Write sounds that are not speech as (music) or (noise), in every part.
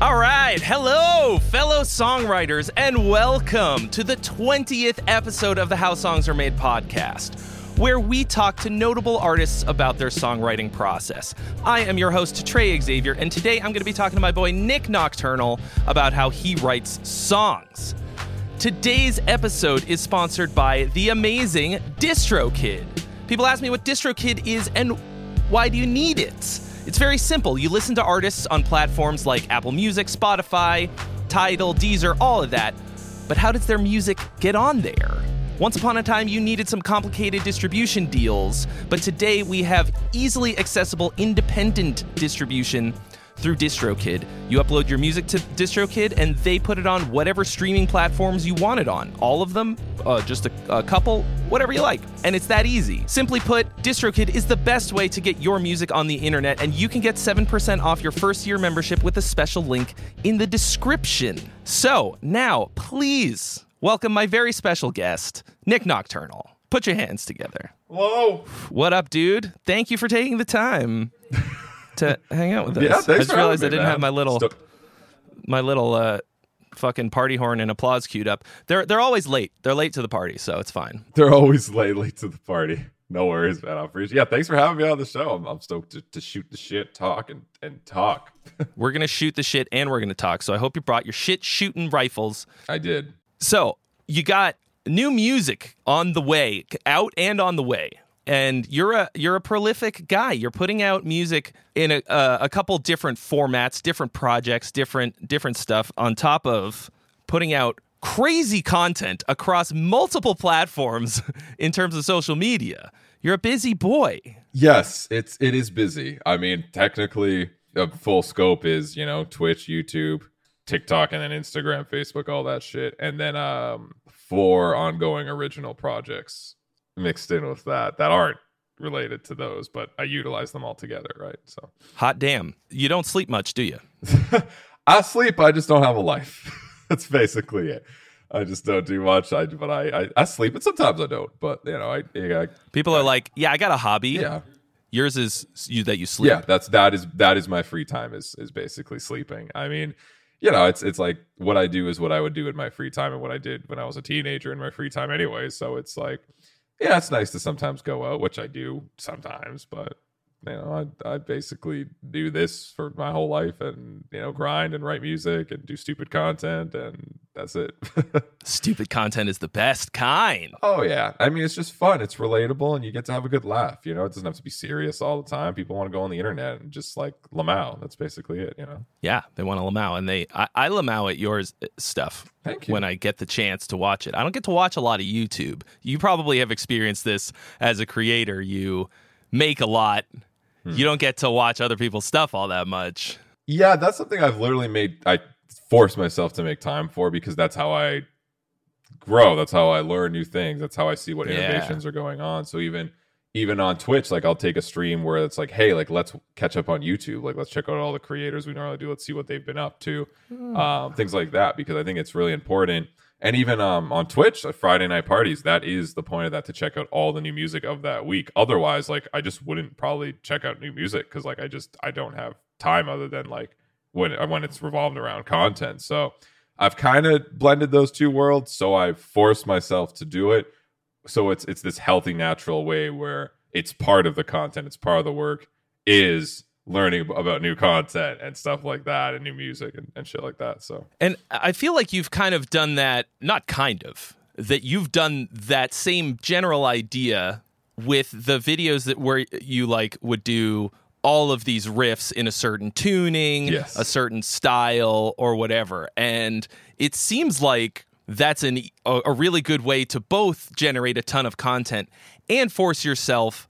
All right. Hello, fellow songwriters, and welcome to the 20th episode of the How Songs Are Made podcast, where we talk to notable artists about their songwriting process. I am your host, Trey Xavier, and today I'm going to be talking to my boy Nik Nocturnal about how he writes songs. Today's episode is sponsored by the amazing DistroKid. People ask me what DistroKid is and why do you need it? It's very simple. You listen to artists on platforms like Apple Music, Spotify, Tidal, Deezer, all of that. But how does their music get on there? Once upon a time, you needed some complicated distribution deals, but today we have easily accessible independent distribution through DistroKid. You upload your music to DistroKid, and they put it on whatever streaming platforms you want it on. All of them, uh, just a, a couple, whatever you like. And it's that easy. Simply put, DistroKid is the best way to get your music on the internet, and you can get 7% off your first year membership with a special link in the description. So now, please welcome my very special guest, Nik Nocturnal. Put your hands together. Whoa. What up, dude? Thank you for taking the time (laughs) to hang out with us. Yeah, thanks I just for realized I didn't man. have my little Sto- my little uh fucking party horn and applause queued up. They're they're always late. They're late to the party, so it's fine. They're always late, late to the party. No worries, man. I appreciate. Yeah, thanks for having me on the show. I'm, I'm stoked to, to shoot the shit, talk, and and talk. (laughs) We're gonna shoot the shit and we're gonna talk. So I hope you brought your shit shooting rifles. I did. So you got new music on the way, out and on the way. And you're a you're a prolific guy. You're putting out music in a a couple different formats, different projects, different different stuff. On top of putting out crazy content across multiple platforms (laughs) in terms of social media. You're a busy boy. Yes, it's it is busy. I mean, technically, a full scope is you know Twitch, YouTube, TikTok, and then Instagram, Facebook, all that shit, and then um four ongoing original projects mixed in with that that aren't related to those, but I utilize them all together, right? So Hot damn. You don't sleep much, do you? (laughs) I sleep. I just don't have a life. (laughs) That's basically it. I just don't do much. I but I, I I sleep, and sometimes I don't. But you know, I, I People are like, "Yeah, I got a hobby." yeah Yours is you that you sleep. yeah. That's that is that is my free time is is basically sleeping. I mean, you know, it's it's like what I do is what I would do in my free time and what I did when I was a teenager in my free time anyway. So it's like, yeah, it's nice to sometimes go out, which I do sometimes, but you know, I I basically do this for my whole life and you know grind and write music and do stupid content and that's it. (laughs) Stupid content is the best kind. oh yeah, I mean it's just fun. It's relatable and you get to have a good laugh. You know, it doesn't have to be serious all the time. People want to go on the internet and just like lamau. That's basically it. You know. Yeah, they want to lamau, and they I, I lamau at yours uh, stuff Thank you. when I get the chance to watch it. I don't get to watch a lot of YouTube. You probably have experienced this as a creator. You make a lot. Hmm. You don't get to watch other people's stuff all that much. Yeah, that's something I've literally made. I force myself to make time for because that's how I grow. That's how I learn new things. That's how I see what Yeah. innovations are going on. So even even on Twitch, like I'll take a stream where it's like, hey, like let's catch up on YouTube. Like let's check out all the creators we normally do. Let's see what they've been up to. Um, things like that because I think it's really important. And even um, on Twitch, like Friday night parties, that is the point of that to check out all the new music of that week. Otherwise, like I just wouldn't probably check out new music because like I just I don't have time other than like when when it's revolved around content. So I've kind of blended those two worlds. So I force myself to do it. So it's it's this healthy, natural way where it's part of the content, it's part of the work, is learning about new content and stuff like that, and new music and, and shit like that. So And I feel like you've kind of done that, not kind of, that you've done that same general idea with the videos that where you like would do all of these riffs in a certain tuning, Yes. a certain style or whatever. And it seems like that's an a, a really good way to both generate a ton of content and force yourself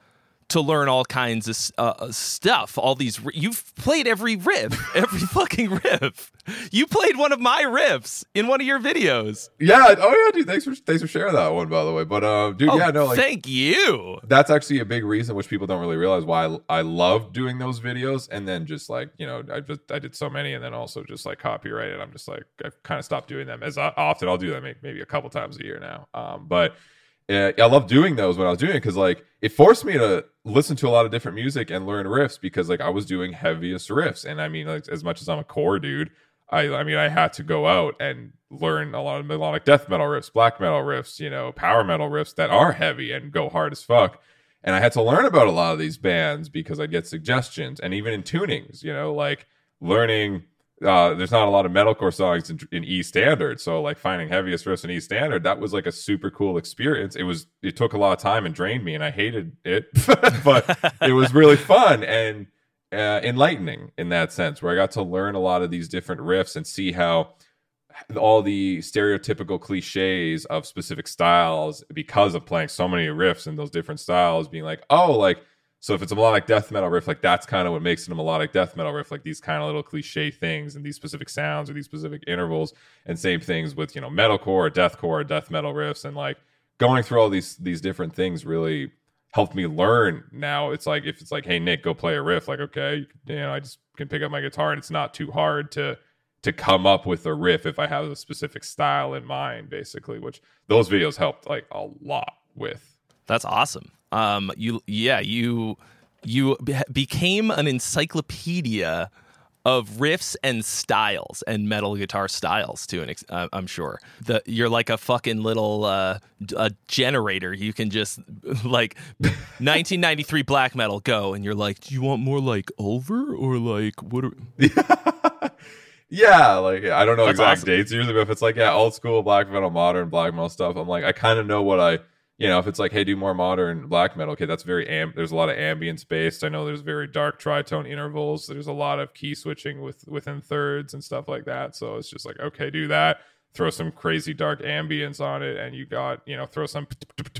to learn all kinds of uh, stuff. All these you've played every riff, (laughs) every fucking riff. You played one of my riffs in one of your videos. yeah, oh yeah, dude. Thanks for thanks for sharing that one, by the way. But uh, dude, Oh, yeah, no, like thank you. that's actually a big reason which people don't really realize why I, I love doing those videos and then just like you know i just i did so many and then also just like copyright and i'm just like i've kind of stopped doing them as often i'll do them maybe- maybe a couple times a year now um but uh, i love doing those when i was doing it because like it forced me to listen to a lot of different music and learn riffs because like i was doing heaviest riffs and i mean like as much as i'm a core dude I, I mean, I had to go out and learn a lot of melodic death metal riffs, black metal riffs, you know, power metal riffs that are heavy and go hard as fuck. And I had to learn about a lot of these bands because I'd get suggestions and even in tunings, you know, like learning. Uh, there's not a lot of metalcore songs in, in E standard, so like finding heaviest riffs in E standard, that was like a super cool experience. It was it took a lot of time and drained me, and I hated it, (laughs) but it was really fun and uh, enlightening in that sense, where I got to learn a lot of these different riffs and see how all the stereotypical cliches of specific styles because of playing so many riffs in those different styles being like oh like so if it's a melodic death metal riff like that's kind of what makes it a melodic death metal riff like these kind of little cliche things and these specific sounds or these specific intervals and same things with you know metalcore or deathcore or death metal riffs and like going through all these these different things really helped me learn now it's like if it's like hey nick go play a riff like okay you know i just can pick up my guitar and it's not too hard to to come up with a riff if I have a specific style in mind, basically, which those videos helped like a lot with. That's awesome. Um, you, yeah, you, you became an encyclopedia of riffs and styles and metal guitar styles too. And uh, I'm sure the you're like a fucking little uh, a generator. You can just (laughs) like (laughs) 1993 black metal go, and you're like, do you want more like over or like what? Are... (laughs) Yeah, like I don't know That's exact awesome. dates usually, but if it's like yeah, old school black metal, modern black metal stuff, I'm like I kind of know what I you know if it's like hey do more modern black metal okay that's very amb there's a lot of ambience based. I know there's very dark tritone intervals. There's a lot of key switching with within thirds and stuff like that. So it's just like okay do that. Throw some crazy dark ambience on it and you got you know throw some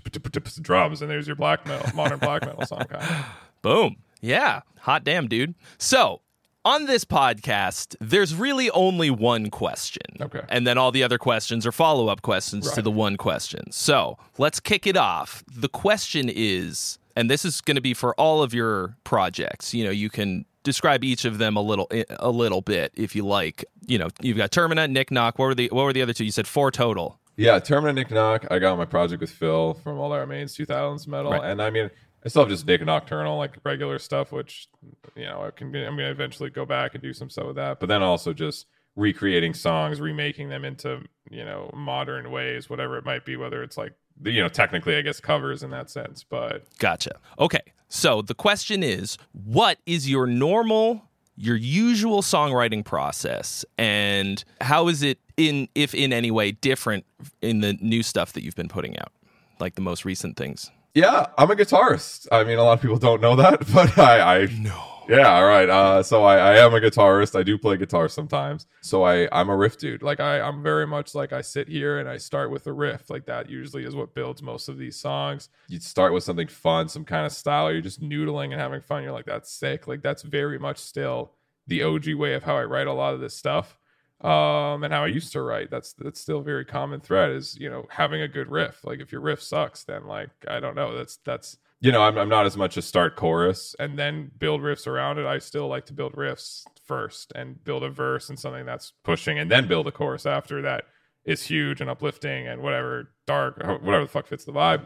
(laughs) drums and there's your black metal modern black metal song kind of (laughs) boom. Yeah. Hot damn dude. So on this podcast, there's really only one question. Okay. And then all the other questions are follow up questions right. to the one question. So let's kick it off. The question is, and this is going to be for all of your projects. You know, you can describe each of them a little eh, a little bit if you like. You know, you've got Termina, Nick Knock. What were the what were the other two? You said four total. Yeah, Termina, Nick Knock. I got my project with Phil from All That Remains 2000s metal, right. and I mean I still have just Nik Nocturnal, like regular stuff, which you know I can be, I'm gonna eventually go back and do some stuff with that. But then also just recreating songs, remaking them into you know modern ways, whatever it might be. Whether it's like you know technically, I guess covers in that sense. But gotcha. Okay, so the question is, what is your normal, your usual songwriting process, and how is it in, if in any way, different in the new stuff that you've been putting out, like the most recent things? Yeah, I'm a guitarist. I mean, a lot of people don't know that, (laughs) but I, I no. Yeah, all right. Uh, so I, I am a guitarist. I do play guitar sometimes. So I, I'm a riff dude. Like I, I'm very much like I sit here and I start with a riff. Like that usually is what builds most of these songs. You start with something fun, some kind of style. You're just noodling and having fun. You're like, that's sick. Like that's very much still the OG way of how I write a lot of this stuff um, and how I used to write. That's that's still a very common thread is you know having a good riff. Like if your riff sucks, then like I don't know. That's that's you know I'm I'm not as much a start chorus and then build riffs around it. I still like to build riffs first and build a verse and something that's pushing, and then build a chorus after that is huge and uplifting and whatever dark whatever the fuck fits the vibe.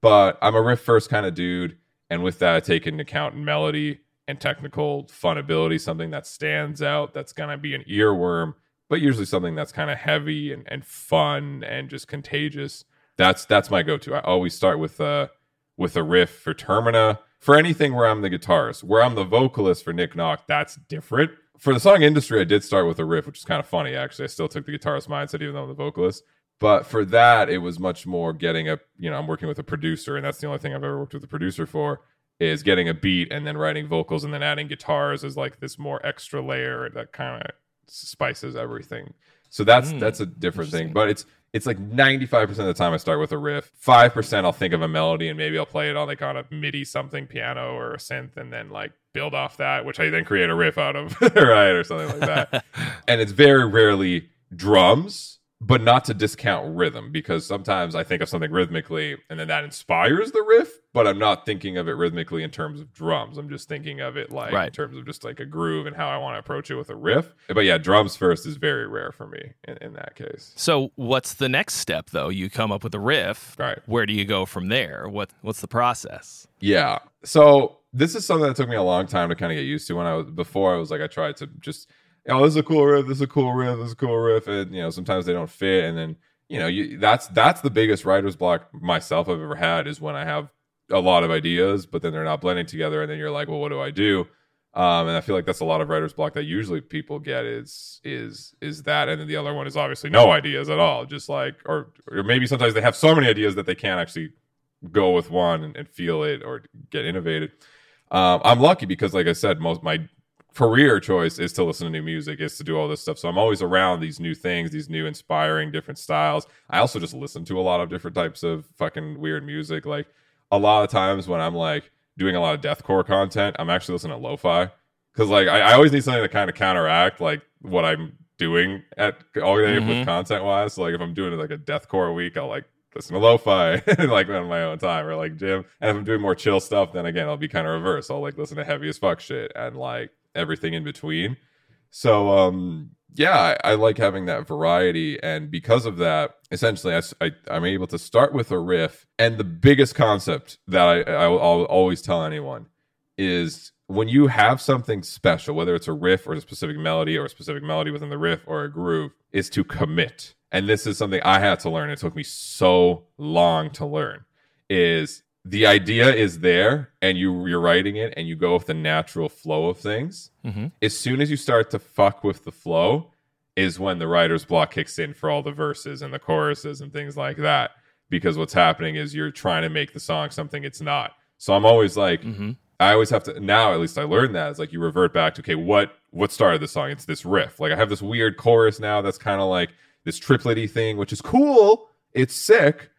But I'm a riff first kind of dude, and with that I take into account melody and technical fun ability, something that stands out that's gonna be an earworm but usually something that's kind of heavy and, and fun and just contagious. That's that's my go-to. I always start with a with a riff for Termina. For anything where I'm the guitarist, where I'm the vocalist for Nick Knock, that's different. For the song industry, I did start with a riff, which is kind of funny actually. I still took the guitarist mindset even though I'm the vocalist. But for that, it was much more getting a you know, I'm working with a producer, and that's the only thing I've ever worked with a producer for is getting a beat and then writing vocals and then adding guitars as like this more extra layer that kind of spices everything. So that's mm, that's a different thing. But it's it's like 95% of the time I start with a riff. 5% I'll think of a melody and maybe I'll play it on like on a MIDI something piano or a synth and then like build off that, which I then create a riff out of, (laughs) right? Or something like that. (laughs) and it's very rarely drums but not to discount rhythm because sometimes I think of something rhythmically and then that inspires the riff, but I'm not thinking of it rhythmically in terms of drums. I'm just thinking of it like right. in terms of just like a groove and how I want to approach it with a riff. But yeah, drums first is very rare for me in, in that case. So what's the next step though? You come up with a riff. Right. Where do you go from there? What what's the process? Yeah. So this is something that took me a long time to kind of get used to when I was before I was like I tried to just oh, this is a cool riff, this is a cool riff, this is a cool riff, and you know, sometimes they don't fit, and then you know, you that's that's the biggest writer's block myself I've ever had is when I have a lot of ideas, but then they're not blending together, and then you're like, well, what do I do? Um, and I feel like that's a lot of writer's block that usually people get is is is that, and then the other one is obviously no ideas at all, just like or or maybe sometimes they have so many ideas that they can't actually go with one and, and feel it or get innovated. Um, I'm lucky because, like I said, most my career choice is to listen to new music, is to do all this stuff. So I'm always around these new things, these new inspiring different styles. I also just listen to a lot of different types of fucking weird music. Like a lot of times when I'm like doing a lot of deathcore content, I'm actually listening to lo-fi because like I, I, always need something to kind of counteract like what I'm doing at all day mm-hmm. with content wise. So like if I'm doing like a deathcore week, I'll like listen to lo-fi (laughs) like on my own time or like gym. And if I'm doing more chill stuff, then again I'll be kind of reverse. I'll like listen to heavy as fuck shit and like everything in between. So um yeah, I, I, like having that variety, and because of that, essentially, I, I, am able to start with a riff. And the biggest concept that I, I will always tell anyone is when you have something special, whether it's a riff or a specific melody or a specific melody within the riff or a groove, is to commit. And this is something I had to learn. It took me so long to learn. Is the idea is there and you you're writing it and you go with the natural flow of things mm-hmm. as soon as you start to fuck with the flow is when the writer's block kicks in for all the verses and the choruses and things like that because what's happening is you're trying to make the song something it's not so i'm always like mm-hmm. i always have to now at least i learned that it's like you revert back to okay what what started the song it's this riff like i have this weird chorus now that's kind of like this triplety thing which is cool it's sick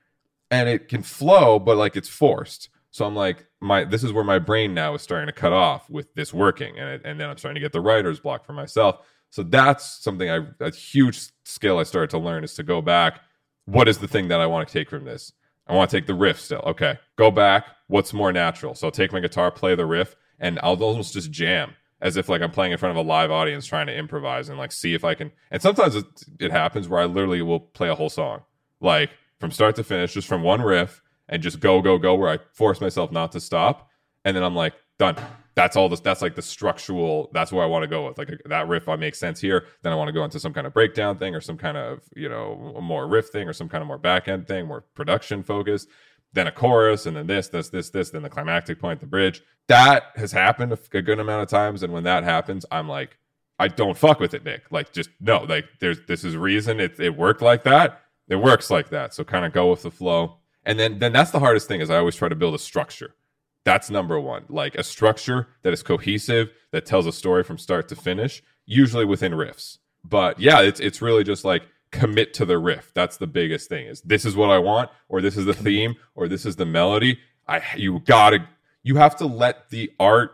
and it can flow, but like it's forced. So I'm like, my this is where my brain now is starting to cut off with this working, and it, and then I'm starting to get the writer's block for myself. So that's something I a huge skill I started to learn is to go back. What is the thing that I want to take from this? I want to take the riff still. Okay, go back. What's more natural? So I'll take my guitar, play the riff, and I'll almost just jam as if like I'm playing in front of a live audience, trying to improvise and like see if I can. And sometimes it, it happens where I literally will play a whole song, like from start to finish, just from one riff and just go, go, go, where I force myself not to stop. And then I'm like, done. That's all this. That's like the structural. That's where I want to go with. Like uh, that riff, I make sense here. Then I want to go into some kind of breakdown thing or some kind of, you know, more riff thing or some kind of more back end thing, more production focused. Then a chorus and then this, this, this, this, then the climactic point, the bridge. That has happened a good amount of times. And when that happens, I'm like, I don't fuck with it, Nick. Like, just no, like, there's this is reason it, it worked like that it works like that. So kind of go with the flow. And then then that's the hardest thing is I always try to build a structure. That's number one. Like a structure that is cohesive, that tells a story from start to finish, usually within riffs. But yeah, it's it's really just like commit to the riff. That's the biggest thing. Is this is what I want, or this is the theme, or this is the melody. I you gotta you have to let the art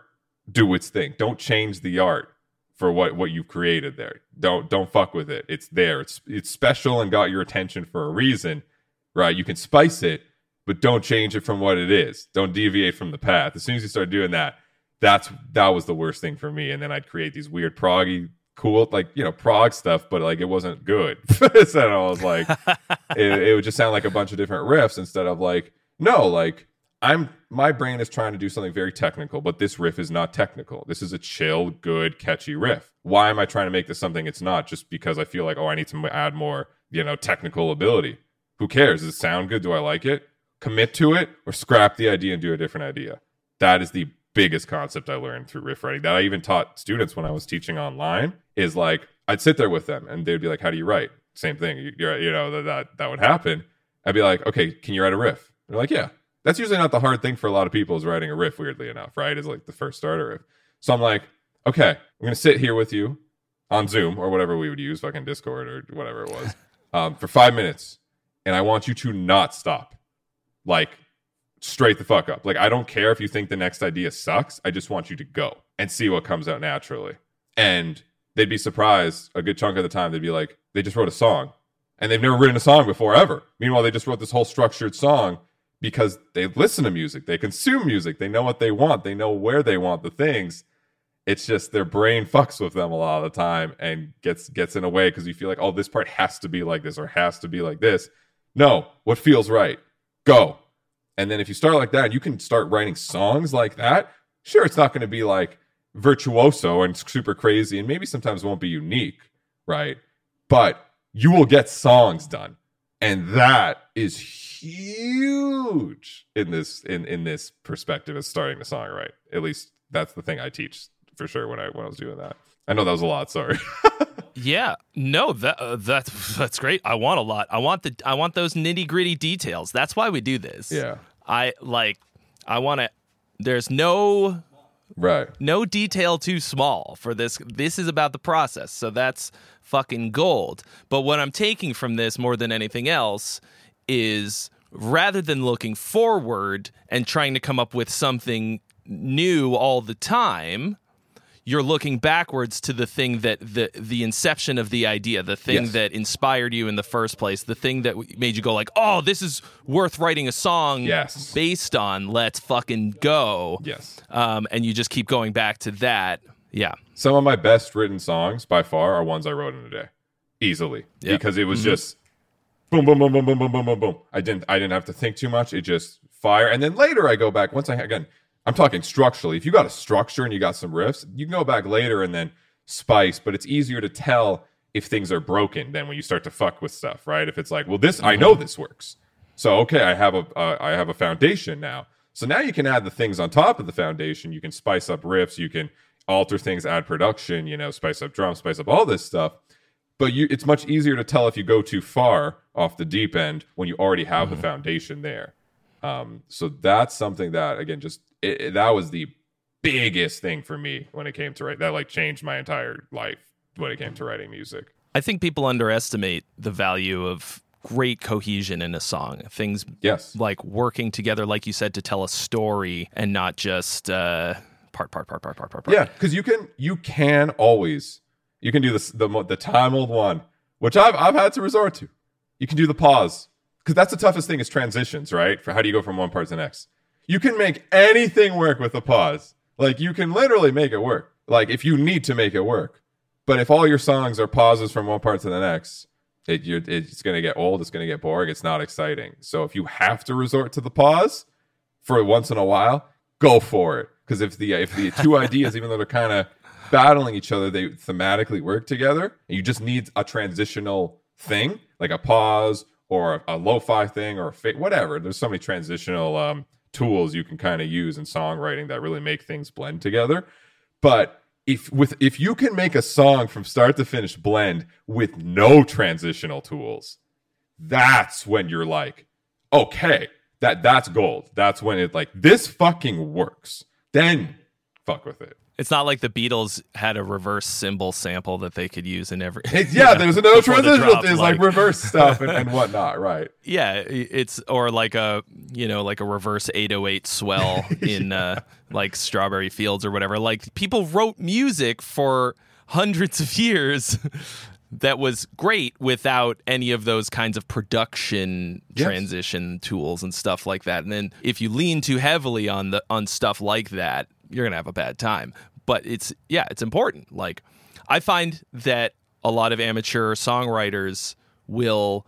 do its thing. Don't change the art for what what you've created there. Don't don't fuck with it. It's there. It's it's special and got your attention for a reason, right? You can spice it, but don't change it from what it is. Don't deviate from the path. As soon as you start doing that, that's that was the worst thing for me. And then I'd create these weird proggy cool like you know prog stuff but like it wasn't good (laughs) so i was like (laughs) it, it would just sound like a bunch of different riffs instead of like no like I'm my brain is trying to do something very technical, but this riff is not technical. This is a chill, good, catchy riff. Why am I trying to make this something it's not? Just because I feel like, oh, I need to add more, you know, technical ability. Who cares? Does it sound good? Do I like it? Commit to it or scrap the idea and do a different idea. That is the biggest concept I learned through riff writing that I even taught students when I was teaching online is like I'd sit there with them and they'd be like, "How do you write?" Same thing. You, you know that, that that would happen. I'd be like, "Okay, can you write a riff?" They're like, "Yeah." That's usually not the hard thing for a lot of people is writing a riff, weirdly enough, right? Is like the first starter riff. So I'm like, okay, I'm gonna sit here with you on Zoom or whatever we would use, fucking Discord or whatever it was, (laughs) um, for five minutes, and I want you to not stop, like straight the fuck up. Like I don't care if you think the next idea sucks. I just want you to go and see what comes out naturally. And they'd be surprised a good chunk of the time. They'd be like, they just wrote a song, and they've never written a song before ever. Meanwhile, they just wrote this whole structured song because they listen to music, they consume music, they know what they want, they know where they want the things. It's just their brain (laughs) fucks with them a lot of the time and gets gets in a way because you feel like, oh, this part has to be like this or has to be like this. No, what feels right? Go. And then if you start like that, you can start writing songs like that. Sure, it's not going to be like virtuoso and super crazy and maybe sometimes won't be unique, right? But you will get songs done. And that is huge in this in in this perspective of starting the song right. At least that's the thing I teach for sure when I when I was doing that. I know that was a lot, sorry. (laughs) Yeah, no, that uh, that's that's great. I want a lot. I want the I want those nitty gritty details. That's why we do this. yeah. I like. I want to. There's no Right. no detail too small for this. This is about the process, so that's fucking gold. But what I'm taking from this more than anything else is rather than looking forward and trying to come up with something new all the time, you're looking backwards to the thing that the the inception of the idea, the thing Yes. that inspired you in the first place, the thing that made you go like, "Oh, this is worth writing a song Yes. based on. Let's fucking go." Yes. um, and you just keep going back to that. Yeah, Some of my best written songs by far are ones I wrote in a day. Easily. Yeah. Because it was just boom, boom, boom, boom, boom, boom, boom, boom, boom. I didn't I didn't have to think too much. It just fire. And then later I go back once I again I'm talking structurally. If you got a structure and you got some riffs, you can go back later and then spice, but it's easier to tell if things are broken than when you start to fuck with stuff, right? If it's like, well, this I know this works. So okay, I have a uh, I have a foundation now. So now you can add the things on top of the foundation. You can spice up riffs. You can alter things, add production. You know, spice up drums, spice up all this stuff. But you, it's much easier to tell if you go too far off the deep end when you already have the foundation there. Um, so that's something that again, just it, it- that was the biggest thing for me when it came to write. That like changed my entire life when it came to writing music. I think people underestimate the value of great cohesion in a song. Things Yes. like working together, like you said, to tell a story and not just uh, part, part, part, part, part, part, part. Yeah, because you can you can always you can do this the the time old one, which I've I've had to resort to. You can do the pause because that's the toughest thing is transitions, right? For how do you go from one part to the next? You can make anything work with a pause. Like you can literally make it work. Like if you need to make it work. But if all your songs are pauses from one part to the next, it it's going to get old. It's going to get boring. It's not exciting. So if you have to resort to the pause for once in a while, go for it. Because if the if the two (laughs) ideas, even though they're kind of battling each other, they thematically work together. And you just need a transitional thing, like a pause or a, a lo-fi thing or whatever. There's so many transitional um, tools you can kind of use in songwriting that really make things blend together. But if with if you can make a song from start to finish blend with no transitional tools, that's when you're like, okay, that that's gold. That's when it like this fucking works. Then fuck with it. It's not like the Beatles had a reverse cymbal sample that they could use in every. (laughs) Yeah, there's no the transitional. drop, There's like, reverse (laughs) stuff and, and whatnot, right? yeah, it's or like a you know like a reverse 808 swell (laughs) in uh, like Strawberry Fields or whatever. Like people wrote music for hundreds of years that was great without any of those kinds of production Yes. transition tools and stuff like that. And then if you lean too heavily on the on stuff like that, you're gonna have a bad time. But it's yeah, it's important. Like I find that a lot of amateur songwriters will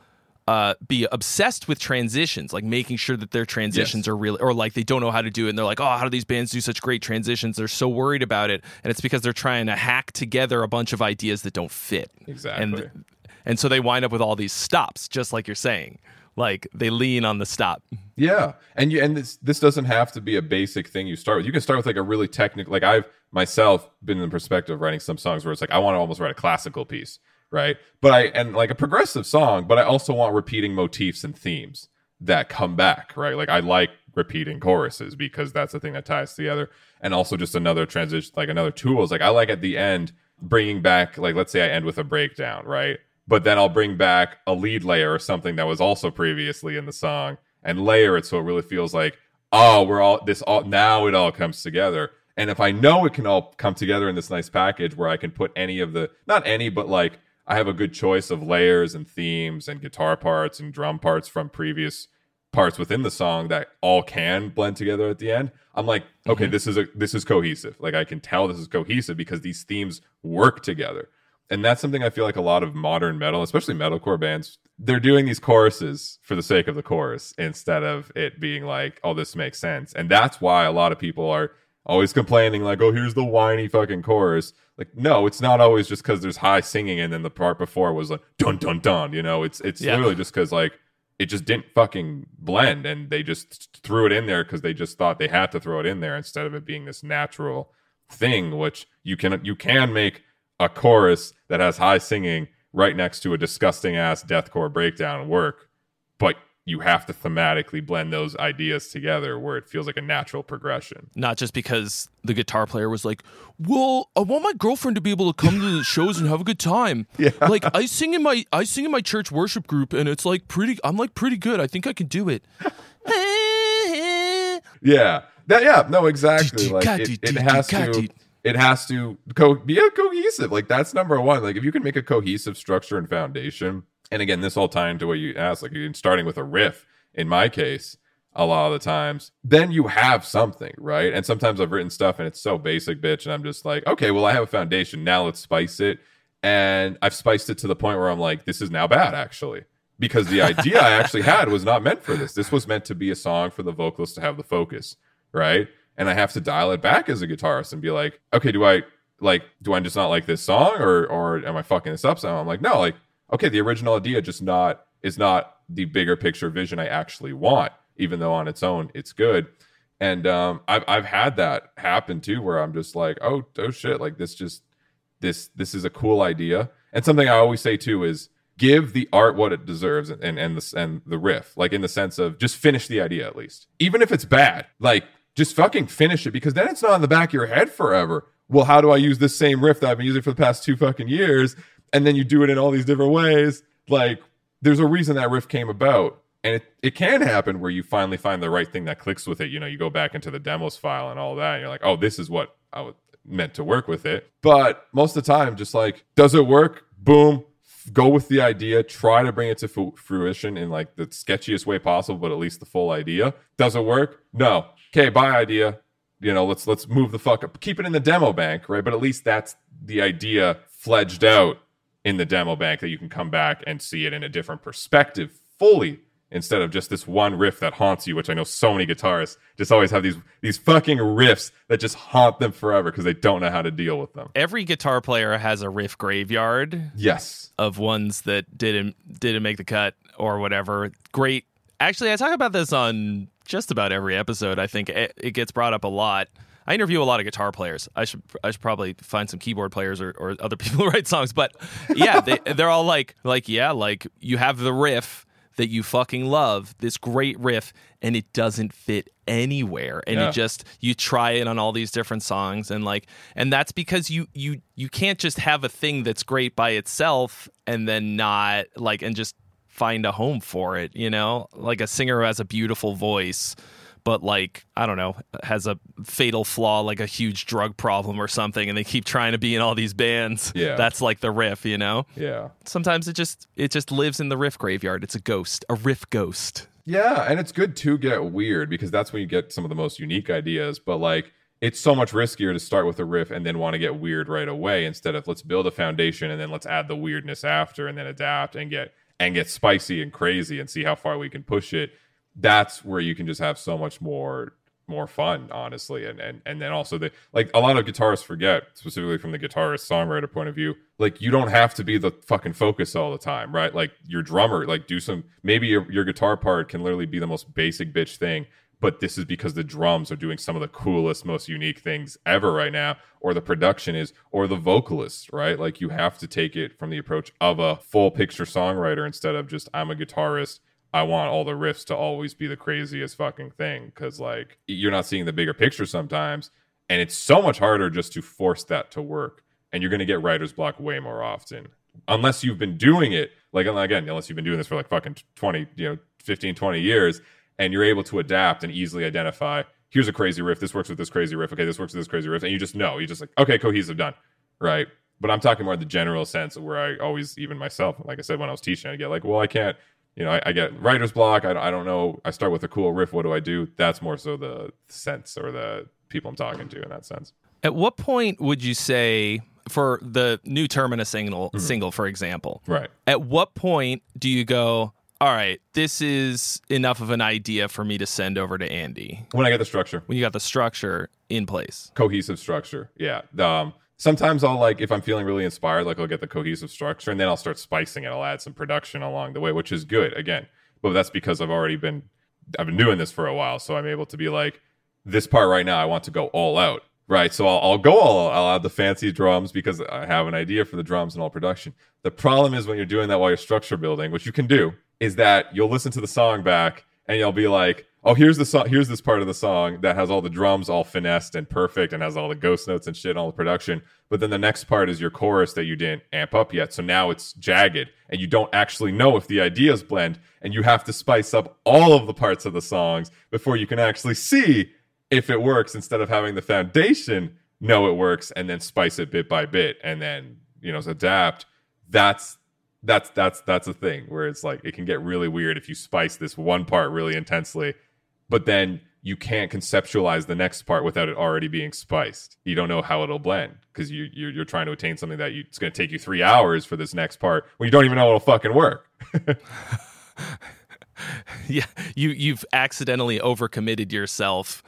uh, be obsessed with transitions, like making sure that their transitions Yes. are really, or like they don't know how to do it. And they're like, oh, how do these bands do such great transitions? They're so worried about it. And it's because they're trying to hack together a bunch of ideas that don't fit. Exactly. And, and so they wind up with all these stops, just like you're saying. Like they lean on the stop. Yeah, and you and this this doesn't have to be a basic thing you start with. You can start with like a really technical. Like I've myself been in the perspective of writing some songs where it's like I want to almost write a classical piece, right? But I and like a progressive song, but I also want repeating motifs and themes that come back, right? Like I like repeating choruses because that's the thing that ties together, and also just another transition, like another tool is like I like at the end bringing back like let's say I end with a breakdown, right? But then I'll bring back a lead layer or something that was also previously in the song and layer it so it really feels like oh we're all this all now it all comes together. And if i know it can all come together in this nice package where i can put any of the not any but like i have a good choice of layers and themes and guitar parts and drum parts from previous parts within the song that all can blend together at the end i'm like okay mm-hmm. this is a this is cohesive. Like i can tell this is cohesive because these themes work together and that's something I feel like a lot of modern metal, especially metalcore bands, they're doing these choruses for the sake of the chorus instead of it being like, oh, this makes sense. And that's why a lot of people are always complaining like, "Oh, here's the whiny fucking chorus." Like, no, it's not always just because there's high singing and then the part before was like dun dun dun. You know, it's it's Yeah. literally just because like it just didn't fucking blend and they just threw it in there because they just thought they had to throw it in there instead of it being this natural thing which you can you can make a chorus that has high singing right next to a disgusting ass deathcore breakdown work but you have to thematically blend those ideas together where it feels like a natural progression Not just because the guitar player was like, "Well, I want my girlfriend to be able to come to the (laughs) shows and have a good time." Yeah. Like I sing in my I sing in my church worship group, and it's like pretty. I'm like pretty good. I think I can do it. (laughs) yeah that yeah no exactly (laughs) like it, it has to it has to co- be a cohesive like that's number one. Like if you can make a cohesive structure and foundation and again this all tie into what you asked like you're starting with a riff in my case a lot of the times then you have something right? And sometimes i've written stuff and it's so basic bitch and i'm just like okay well i have a foundation. Now let's spice it. And i've spiced it to the point where i'm like this is now bad actually. Because the idea i actually (laughs) had was not meant for this. This was meant to be a song for the vocalist to have the focus right and I have to dial it back as a guitarist and be like, okay, do I like do I just not like this song or or am I fucking this up? So I'm like, no, like, okay, the original idea just not is not the bigger picture vision I actually want, even though on its own it's good. And um I've I've had that happen too where I'm just like, oh oh shit, like this just this this is a cool idea. And something I always say too is give the art what it deserves and and, and the and the riff, like in the sense of just finish the idea at least. Even if it's bad, like just fucking finish it because then it's not in the back of your head forever. Well, how do I use this same riff that I've been using for the past two fucking years? And then you do it in all these different ways. Like, there's a reason that riff came about. And it, it can happen where you finally find the right thing that clicks with it. You know, you go back into the demos file and all that, and you're like, oh, this is what I was meant to work with it. But most of the time, just like, does it work? Boom, go with the idea try to bring it to fu- fruition in like the sketchiest way possible but at least the full idea. Does it work? No. Okay buy idea. You know let's let's move the fuck up. Keep it in the demo bank right? But at least that's the idea fledged out in the demo bank that you can come back and see it in a different perspective fully instead of just this one riff that haunts you which i know so many guitarists just always have these these fucking riffs that just haunt them forever because they don't know how to deal with them Every guitar player has a riff graveyard yes of ones that didn't didn't make the cut or whatever. Great. Actually, I talk about this on just about every episode. I think it, it gets brought up a lot. I interview a lot of guitar players. I should I should probably find some keyboard players or, or other (laughs) people who write songs. But yeah, they they're all like like yeah, like you have the riff that you fucking love, this great riff, and it doesn't fit anywhere. And Yeah. you just you try it on all these different songs and like and that's because you you you can't just have a thing that's great by itself and then not like and just find a home for it, you know? Like a singer who has a beautiful voice but like I don't know, has a fatal flaw like a huge drug problem or something and they keep trying to be in all these bands. Yeah. That's like the riff, you know? yeah Sometimes it just it just lives in the riff graveyard. It's a ghost, a riff ghost. Yeah, and it's good to get weird because that's when you get some of the most unique ideas. But like, it's so much riskier to start with a riff and then want to get weird right away instead of let's build a foundation and then let's add the weirdness after and then adapt and get and get spicy and crazy and see how far we can push it. That's where you can just have so much more more fun, honestly. And and and then also the like a lot of guitarists forget, specifically from the guitarist songwriter point of view, like you don't have to be the fucking focus all the time, right? Like your drummer, like do some maybe your, your guitar part can literally be the most basic bitch thing, but this is because the drums are doing some of the coolest, most unique things ever right now, or the production is, or the vocalist, right? Like you have to take it from the approach of a full picture songwriter instead of just I'm a guitarist. I want all the riffs to always be the craziest fucking thing because like you're not seeing the bigger picture sometimes, and it's so much harder just to force that to work. And you're gonna get writer's block way more often unless you've been doing it like again unless you've been doing this for like fucking 20 you know 15 20 years and you're able to adapt and easily identify here's a crazy riff this works with this crazy riff okay this works with this crazy riff and you just know you just like okay cohesive done right but i'm talking more in the general sense of where i always even myself like i said when i was teaching i get like well i can't you know i, I get writer's block I, I don't know i start with a cool riff what do i do that's more so the sense or the people i'm talking to in that sense At what point would you say for the new Terminus single, single, for example? right At what point do you go, all right, this is enough of an idea for me to send over to Andy When I get the structure, when you got the structure in place. cohesive structure. Yeah. Um, sometimes I'll like if I'm feeling really inspired, like I'll get the cohesive structure and then I'll start spicing it. I'll add some production along the way, which is good. Again, but that's because I've already been I've been doing this for a while, so I'm able to be like this part right now. I want to go all out. Right, so I'll, I'll go all. I'll add the fancy drums because I have an idea for the drums and all production. The problem is when you're doing that while you're structure building, which you can do, is that you'll listen to the song back and you'll be like, "Oh, here's the song. Here's this part of the song that has all the drums all finessed and perfect and has all the ghost notes and shit, and all the production." But then the next part is your chorus that you didn't amp up yet, so now it's jagged and you don't actually know if the ideas blend, and you have to spice up all of the parts of the songs before you can actually see if it works instead of having the foundation know it works and then spice it bit by bit and then you know adapt that's that's that's that's a thing where it's like it can get really weird if you spice this one part really intensely but then you can't conceptualize the next part without it already being spiced. You don't know how it'll blend because you you're, you're trying to attain something that you, it's going to take you three hours for this next part when you don't even know it'll fucking work. (laughs) (laughs) Yeah, you you've accidentally overcommitted yourself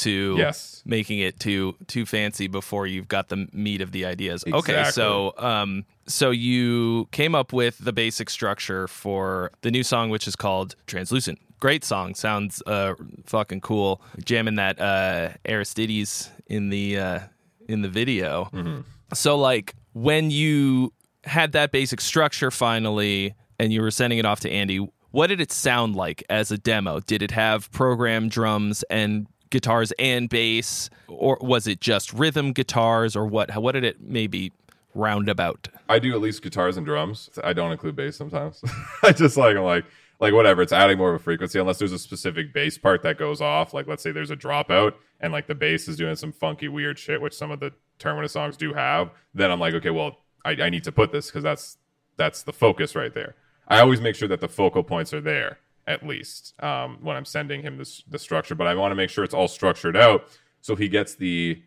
to yes making it too too fancy before you've got the meat of the ideas. Okay, Exactly. so um so you came up with the basic structure for the new song which is called Translucent. Great song, sounds uh fucking cool. Jamming that uh Aristides in the uh in the video. So like when you had that basic structure finally and you were sending it off to Andy, what did it sound like as a demo? Did it have programmed drums and guitars and bass or was it just rhythm guitars or what what did it maybe roundabout? I do at least guitars and drums. I don't include bass sometimes. (laughs) I just like I'm like like whatever. It's adding more of a frequency unless there's a specific bass part that goes off. Like let's say there's a dropout and like the bass is doing some funky weird shit, which some of the Terminus songs do have. Then I'm like, okay, well, I, I need to put this because that's that's the focus right there. I always make sure that the focal points are there at least um, when I'm sending him this the structure. But I want to make sure it's all structured out so he gets the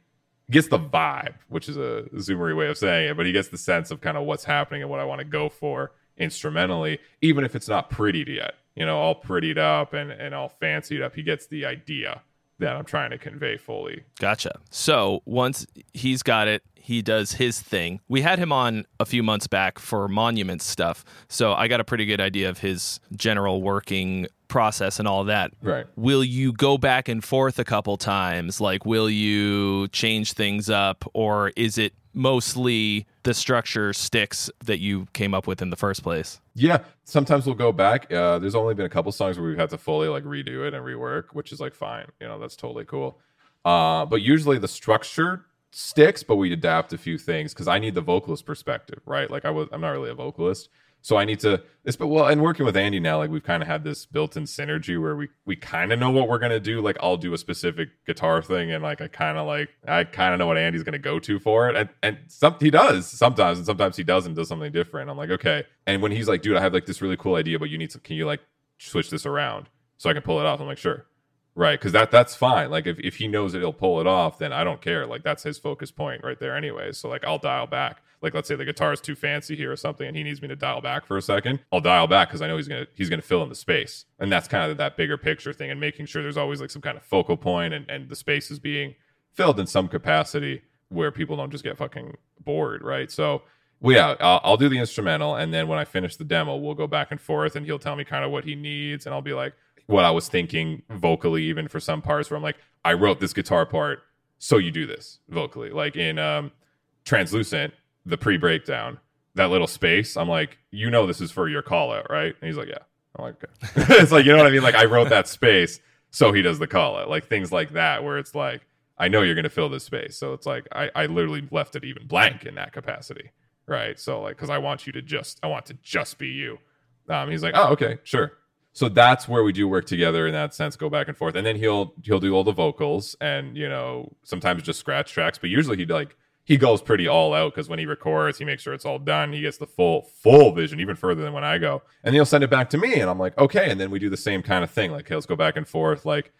gets the vibe, which is a zoomery way of saying it, but he gets the sense of kind of what's happening and what I want to go for instrumentally, even if it's not prettied yet, you know, all prettied up and, and all fancied up. He gets the idea that I'm trying to convey fully. Gotcha. So once he's got it, he does his thing. We had him on a few months back for Monuments stuff, so I got a pretty good idea of his general working process and all that. Right. Will you go back and forth a couple times? Like, will you change things up, or is it mostly the structure sticks that you came up with in the first place? Yeah, sometimes we'll go back. Uh, there's only been a couple songs where we've had to fully like redo it and rework, which is like fine. You know, that's totally cool. Uh, but usually the structure sticks, but we adapt a few things because I need the vocalist perspective, right? Like I was, I'm not really a vocalist, so I need to. This, but well, and working with Andy now, like we've kind of had this built-in synergy where we we kind of know what we're gonna do. Like I'll do a specific guitar thing, and like I kind of like I kind of know what Andy's gonna go to for it, and and some he does sometimes, and sometimes he doesn't does something different. I'm like okay, and when he's like, dude, I have like this really cool idea, but you need to, can you like switch this around so I can pull it off? I'm like, sure. Right, because that that's fine. Like if, if he knows that he'll pull it off, then I don't care. Like that's his focus point right there, anyway. So like I'll dial back. Like let's say the guitar is too fancy here or something, and he needs me to dial back for a second. I'll dial back because I know he's gonna he's gonna fill in the space, and that's kind of that bigger picture thing, and making sure there's always like some kind of focal point, and and the space is being filled in some capacity where people don't just get fucking bored, right? So well, yeah, I'll, I'll do the instrumental, and then when I finish the demo, we'll go back and forth, and he'll tell me kind of what he needs, and I'll be like what I was thinking vocally, even for some parts where I'm like, I wrote this guitar part, so you do this vocally. Like in um, Translucent, the pre breakdown, that little space, I'm like, you know, this is for your call out, right? And he's like, yeah. I'm like, okay. (laughs) it's like, you know what I mean? Like, I wrote that space, so he does the call out. Like things like that, where it's like, I know you're going to fill this space. So it's like, I, I literally left it even blank in that capacity, right? So, like, because I want you to just, I want to just be you. Um, he's like, oh, okay, sure so that's where we do work together in that sense go back and forth. And then he'll he'll do all the vocals and you know sometimes just scratch tracks but usually he like he goes pretty all out because when he records he makes sure it's all done. He gets the full full vision even further than when i go. And he'll send it back to me and i'm like okay. And then we do the same kind of thing. Like he'll go back and forth. Like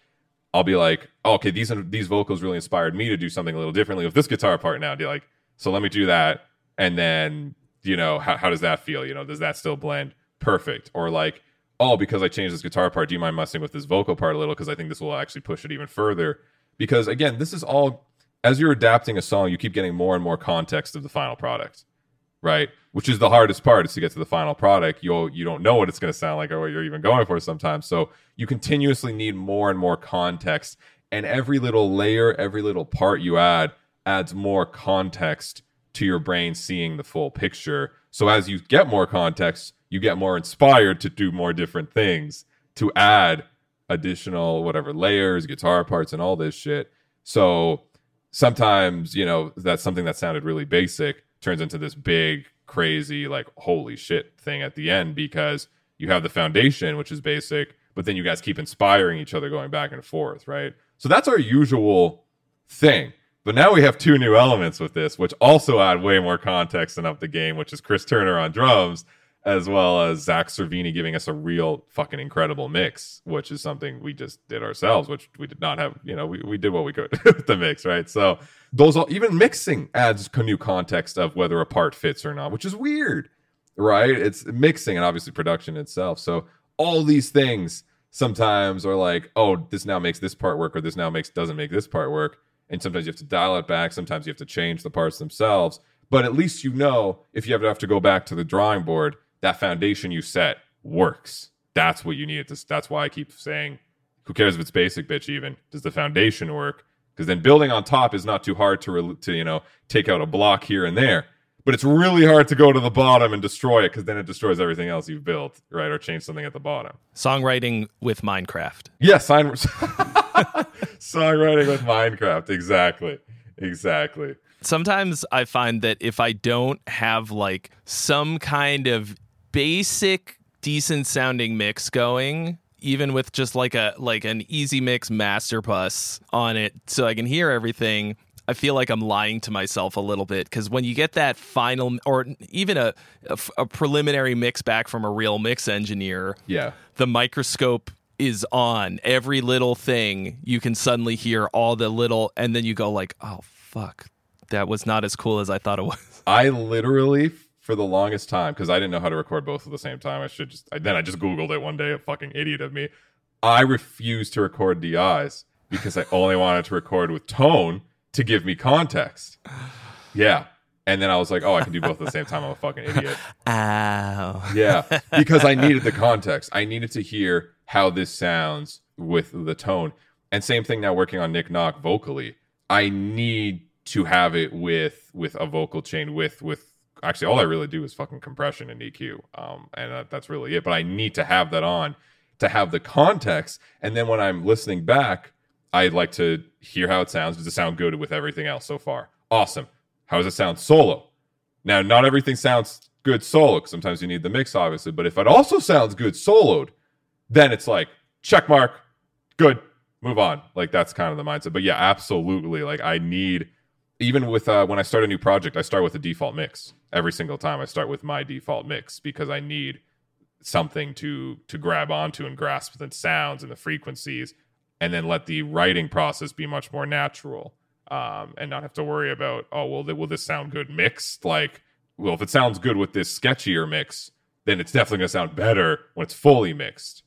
i'll be like oh, okay these these vocals really inspired me to do something a little differently with this guitar part now. Do like so let me do that. And then you know how, how does that feel? You know does that still blend? Perfect. Or like oh, because I changed this guitar part, do you mind messing with this vocal part a little? Because I think this will actually push it even further. Because again, this is all as you're adapting a song, you keep getting more and more context of the final product, right? Which is the hardest part is to get to the final product. You'll you don't know what it's going to sound like or what you're even going for sometimes. So you continuously need more and more context, and every little layer, every little part you add adds more context to your brain seeing the full picture. So as you get more context, you get more inspired to do more different things to add additional whatever layers, guitar parts, and all this shit. So sometimes, you know, that's something that sounded really basic turns into this big, crazy, like, holy shit thing at the end because you have the foundation, which is basic, but then you guys keep inspiring each other going back and forth, right? So that's our usual thing. But now we have two new elements with this, which also add way more context and up the game, which is Chris Turner on drums as well as Zach Cervini giving us a real fucking incredible mix, which is something we just did ourselves, which we did not have. You know, we, we did what we could (laughs) with the mix, right? So those all, even mixing adds a new context of whether a part fits or not, which is weird, right? It's mixing and obviously production itself. So all these things sometimes are like, oh, this now makes this part work, or this now makes doesn't make this part work. And sometimes you have to dial it back. Sometimes you have to change the parts themselves. But at least you know if you ever have to go back to the drawing board, that foundation you set works. That's what you need. To, that's why I keep saying, who cares if it's basic, bitch? Even does the foundation work? Because then building on top is not too hard to to you know take out a block here and there, but it's really hard to go to the bottom and destroy it because then it destroys everything else you've built, right? Or change something at the bottom. Songwriting with Minecraft. Yes, yeah, (laughs) songwriting with Minecraft. Exactly. Exactly. Sometimes I find that if I don't have like some kind of basic decent sounding mix going even with just like a like an easy mix master bus on it so I can hear everything I feel like I'm lying to myself a little bit because when you get that final or even a, a, a preliminary mix back from a real mix engineer, yeah, the microscope is on every little thing. You can suddenly hear all the little, and then you go like, "Oh fuck, that was not as cool as I thought it was." I literally for the longest time because I didn't know how to record both at the same time. I should just I, then I just googled it one day. A fucking idiot of me. I refused to record DIs because I only wanted to record with tone to give me context. Yeah. And then I was like, oh, I can do both at the same time. I'm a fucking idiot. (laughs) Ow. Yeah. Because I needed the (laughs) context. I needed to hear how this sounds with the tone. And same thing now working on Nick Knock vocally. I need to have it with with a vocal chain with with actually all I really do is fucking compression and EQ, um, and uh, that's really it. But I need to have that on to have the context, and then when I'm listening back, I like to hear how it sounds. Does it sound good with everything else so far? Awesome. How does it sound solo? Now, not everything sounds good solo. Cause sometimes you need the mix, obviously. But if it also sounds good soloed, then it's like check mark, good, move on. Like that's kind of the mindset. But yeah, absolutely. Like I need even with uh, when I start a new project, I start with a default mix every single time. I start with my default mix because I need something to to grab onto and grasp the sounds and the frequencies, and then let the writing process be much more natural, um, and not have to worry about oh well, will this sound good mixed? Like, well, if it sounds good with this sketchier mix, then it's definitely going to sound better when it's fully mixed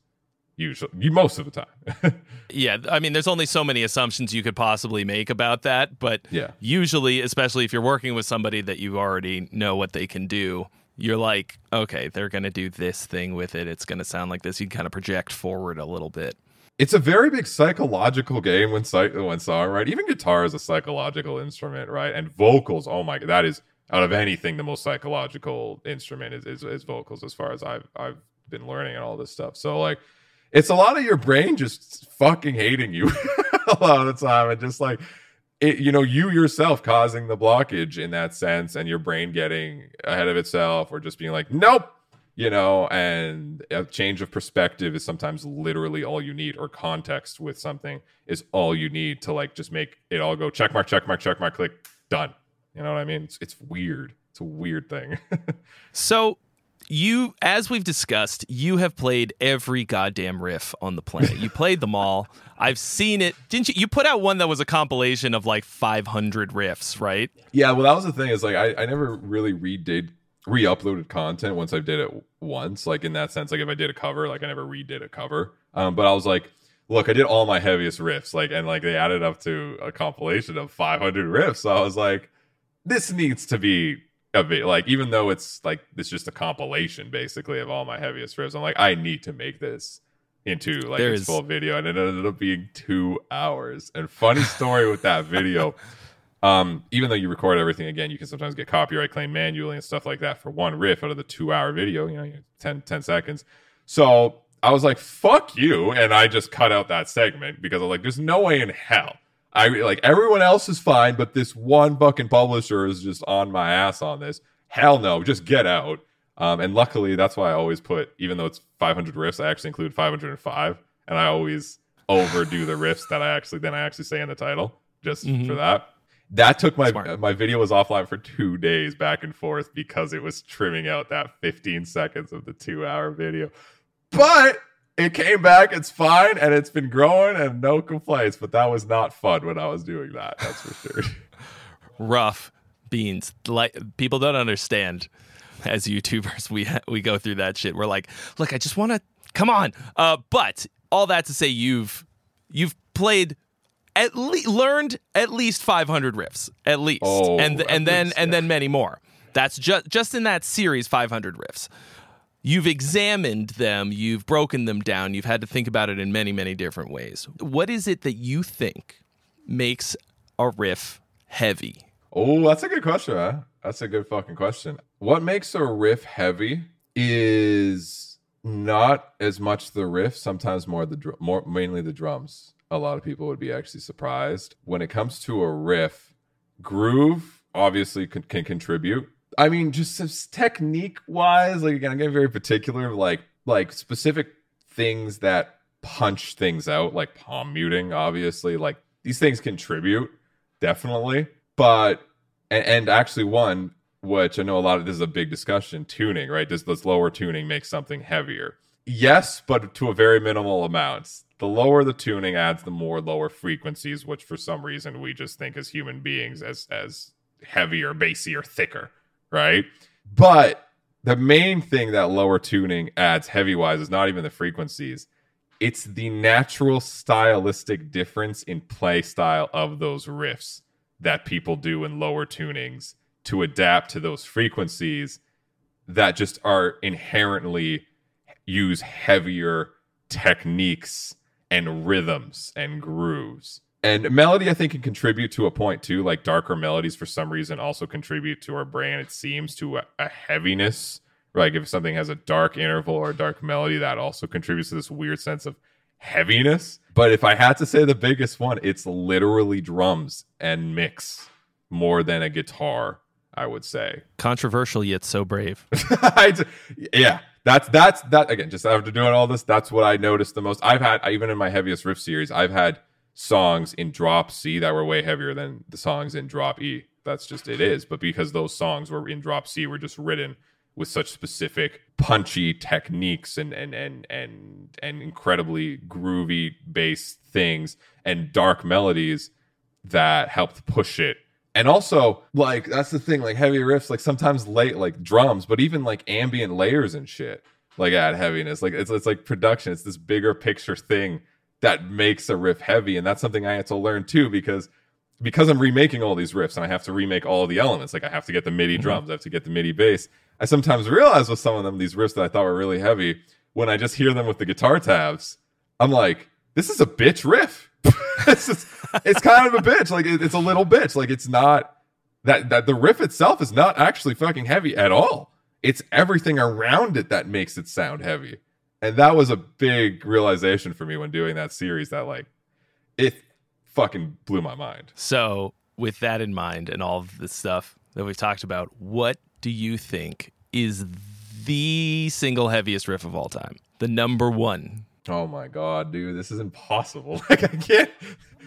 usually most of the time. (laughs) Yeah i mean there's only so many assumptions you could possibly make about that but yeah. usually especially if you're working with somebody that you already know what they can do you're like okay they're going to do this thing with it. It's going to sound like this. You kind of project forward a little bit. It's a very big psychological game when when song right? Even guitar is a psychological instrument right? And vocals oh my god that is out of anything the most psychological instrument is, is, is vocals as far as i've i've been learning and all this stuff. So like it's a lot of your brain just fucking hating you (laughs) a lot of the time. And just like it, you know you yourself causing the blockage in that sense and your brain getting ahead of itself or just being like nope you know and a change of perspective is sometimes literally all you need or context with something is all you need to like just make it all go check mark check mark check mark click done. You know what i mean? It's, it's weird. It's a weird thing. (laughs) So you as we've discussed you have played every goddamn riff on the planet you played them all (laughs) i've seen it didn't you you put out one that was a compilation of like 500 riffs right yeah well that was the thing is like i, I never really redid re-uploaded content once I did it once. Like in that sense, like if I did a cover, like I never redid a cover. Um, but I was like, look, I did all my heaviest riffs, like, and like they added up to a compilation of 500 riffs. So I was like, this needs to be a bit like, even though it's like it's just a compilation basically of all my heaviest riffs. I'm like, I need to make this into like its full video, and it ended up being two hours. And funny story with that (laughs) video. Um, even though you record everything again, you can sometimes get copyright claim manually and stuff like that for one riff out of the two hour video, you know, 10, 10 seconds. So I was like, fuck you. And I just cut out that segment because I was like, there's no way in hell. I like everyone else is fine, but this one fucking publisher is just on my ass on this. Hell no, just get out. Um, and luckily, that's why I always put, even though it's 500 riffs, I actually include 505, and I always overdo the riffs that I actually then I actually say in the title just Mhm. for that. That took my Smart. my video was offline for two days back and forth because it was trimming out that 15 seconds of the two hour video. But it came back. It's fine, and it's been growing, and no complaints. But that was not fun when I was doing that. That's for sure. (laughs) rough beans. Like people don't understand. As YouTubers, we we go through that shit. We're like, look, I just want to come on. Uh, but all that to say, you've you've played at least learned at least 500 riffs, at least, Oh, and and then least, and yeah. then many more. That's just just in that series, 500 riffs. You've examined them, you've broken them down, you've had to think about it in many, many different ways. What is it that you think makes a riff heavy? Oh, that's a good question, man. That's a good fucking question. What makes a riff heavy is not as much the riff, sometimes more the dr- more mainly the drums. A lot of people would be actually surprised when it comes to a riff. Groove obviously can, can contribute. I mean, just technique wise, like again, I'm getting very particular, like like specific things that punch things out, like palm muting, obviously. Like these things contribute, definitely. But and, and actually one which I know a lot of this is a big discussion, tuning, right? Does this lower tuning make something heavier? Yes, but to a very minimal amount. The lower the tuning adds the more lower frequencies, which for some reason we just think as human beings as as heavier, bassier, thicker, right? But the main thing that lower tuning adds heavy wise is not even the frequencies. It's the natural stylistic difference in play style of those riffs that people do in lower tunings to adapt to those frequencies that just are inherently use heavier techniques and rhythms and grooves. And melody, I think, can contribute to a point too. Like darker melodies, for some reason, also contribute to our brain. It seems to a, a heaviness. Like if something has a dark interval or a dark melody, that also contributes to this weird sense of heaviness. But if I had to say the biggest one, it's literally drums and mix more than a guitar. I would say. Controversial yet so brave. (laughs) D- yeah, that's that's that again. Just after doing all this, that's what I noticed the most. I've had even in my heaviest riff series, I've had songs in drop C that were way heavier than the songs in drop E. That's just it is. But because those songs were in drop C, were just written with such specific punchy techniques and and and and and incredibly groovy bass things and dark melodies that helped push it and also like that's the thing like heavy riffs like sometimes late like drums but even like ambient layers and shit like add heaviness like it's, it's like production it's this bigger picture thing that makes a riff heavy and that's something i had to learn too because because i'm remaking all these riffs and i have to remake all the elements like i have to get the midi mm-hmm. drums i have to get the midi bass i sometimes realize with some of them these riffs that i thought were really heavy when i just hear them with the guitar tabs i'm like this is a bitch riff (laughs) it's just, it's kind of a bitch. Like it, it's a little bitch. Like it's not that that the riff itself is not actually fucking heavy at all. It's everything around it that makes it sound heavy. And that was a big realization for me when doing that series that like it fucking blew my mind. So, with that in mind and all of the stuff that we've talked about, what do you think is the single heaviest riff of all time? The number one. Oh my god, dude, this is impossible. (laughs) Like I can't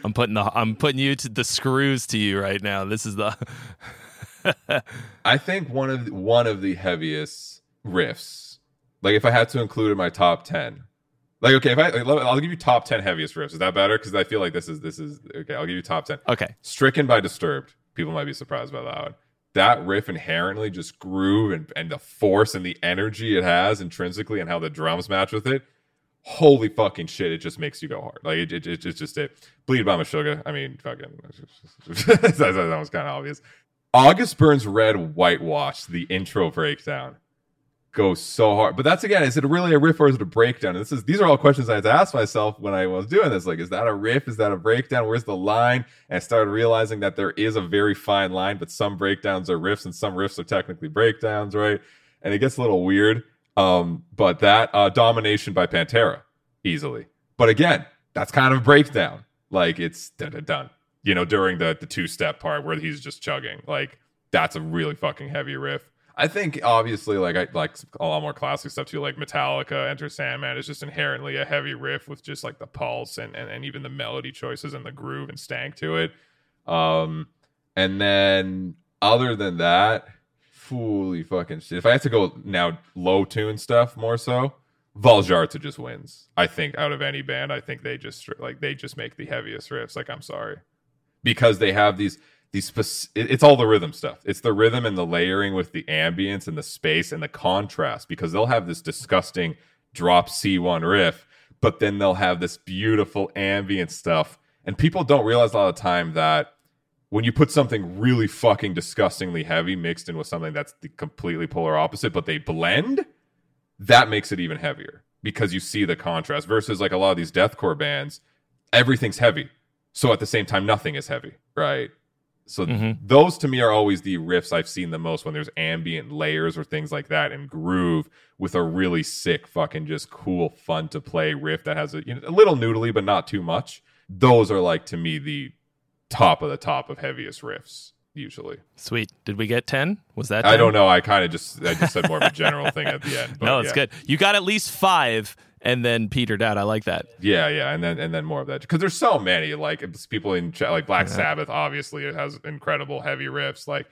I'm putting the I'm putting you to the screws to you right now. This is the (laughs) I think one of the, one of the heaviest riffs. Like if I had to include in my top ten, like okay, if I I'll give you top ten heaviest riffs. Is that better? Because I feel like this is this is okay. I'll give you top ten. okay. Stricken by Disturbed. People might be surprised by that one. that riff inherently just groove and, and the force and the energy it has intrinsically and how the drums match with it holy fucking shit, it just makes you go hard. Like it, it, it it's just it. Bleed by Meshuggah. I mean, fucking (laughs) that, that was kind of obvious. August Burns Red Whitewash, the intro breakdown goes so hard. But that's again, is it really a riff or is it a breakdown? And this is these are all questions I had to ask myself when I was doing this. Like, is that a riff? Is that a breakdown? Where's the line? And I started realizing that there is a very fine line, but some breakdowns are riffs and some riffs are technically breakdowns, right? And it gets a little weird. Um, but that uh, domination by Pantera easily. But again, that's kind of a breakdown. Like it's done. You know, during the the two step part where he's just chugging. Like that's a really fucking heavy riff. I think obviously like I like a lot more classic stuff too, like Metallica, Enter Sandman is just inherently a heavy riff with just like the pulse and and, and even the melody choices and the groove and stank to it. Um and then other than that, fully fucking shit. If I had to go now low tune stuff more so, Vildhjarta just wins. I think out of any band, I think they just like they just make the heaviest riffs. Like I'm sorry, because they have these these it's all the rhythm stuff. It's the rhythm and the layering with the ambience and the space and the contrast. Because they'll have this disgusting drop C1 riff, but then they'll have this beautiful ambient stuff. And people don't realize a lot of time that when you put something really fucking disgustingly heavy mixed in with something that's the completely polar opposite, but they blend, that makes it even heavier because you see the contrast versus like a lot of these deathcore bands, everything's heavy. So at the same time, nothing is heavy, right? So mm-hmm. those to me are always the riffs I've seen the most when there's ambient layers or things like that and groove with a really sick, fucking just cool, fun to play riff that has a, you know, a little noodly but not too much. Those are like to me the top of the top of heaviest riffs usually. Sweet. Did we get 10? Was that 10? I don't know. I kind of just I just said more of a general thing at the end. (laughs) But, no, it's yeah. good. You got at least 5 and then petered out. I like that. Yeah, yeah, and then and then more of that because there's so many like people in like Black yeah. Sabbath obviously it has incredible heavy riffs like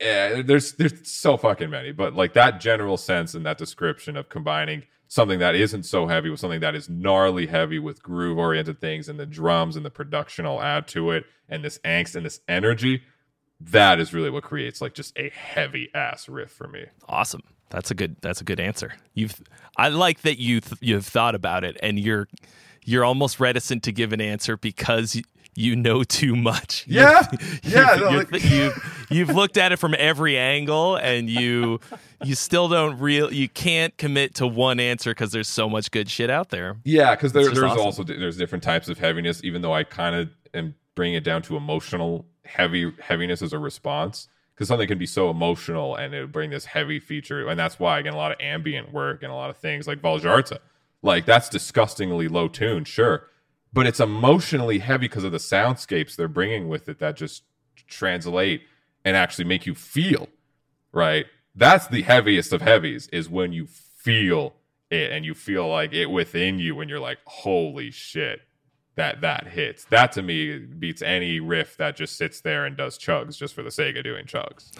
yeah, there's there's so fucking many, but like that general sense and that description of combining something that isn't so heavy with something that is gnarly heavy with groove oriented things and the drums and the production will add to it and this angst and this energy that is really what creates like just a heavy ass riff for me awesome that's a good that's a good answer you've i like that you th- you've thought about it and you're you're almost reticent to give an answer because you know too much. (laughs) Yeah, yeah. No, like... you you've looked at it from every angle, and you you still don't real you can't commit to one answer because there's so much good shit out there. Yeah, because there, there's awesome. also there's different types of heaviness. Even though I kind of am bringing it down to emotional heavy heaviness as a response. Because something can be so emotional and it bring this heavy feature, and that's why I get a lot of ambient work and a lot of things like Vildhjarta. Like that's disgustingly low tune, sure, but it's emotionally heavy because of the soundscapes they're bringing with it that just translate and actually make you feel right that's the heaviest of heavies is when you feel it and you feel like it within you and you're like holy shit that that hits that to me beats any riff that just sits there and does chugs just for the sake of doing chugs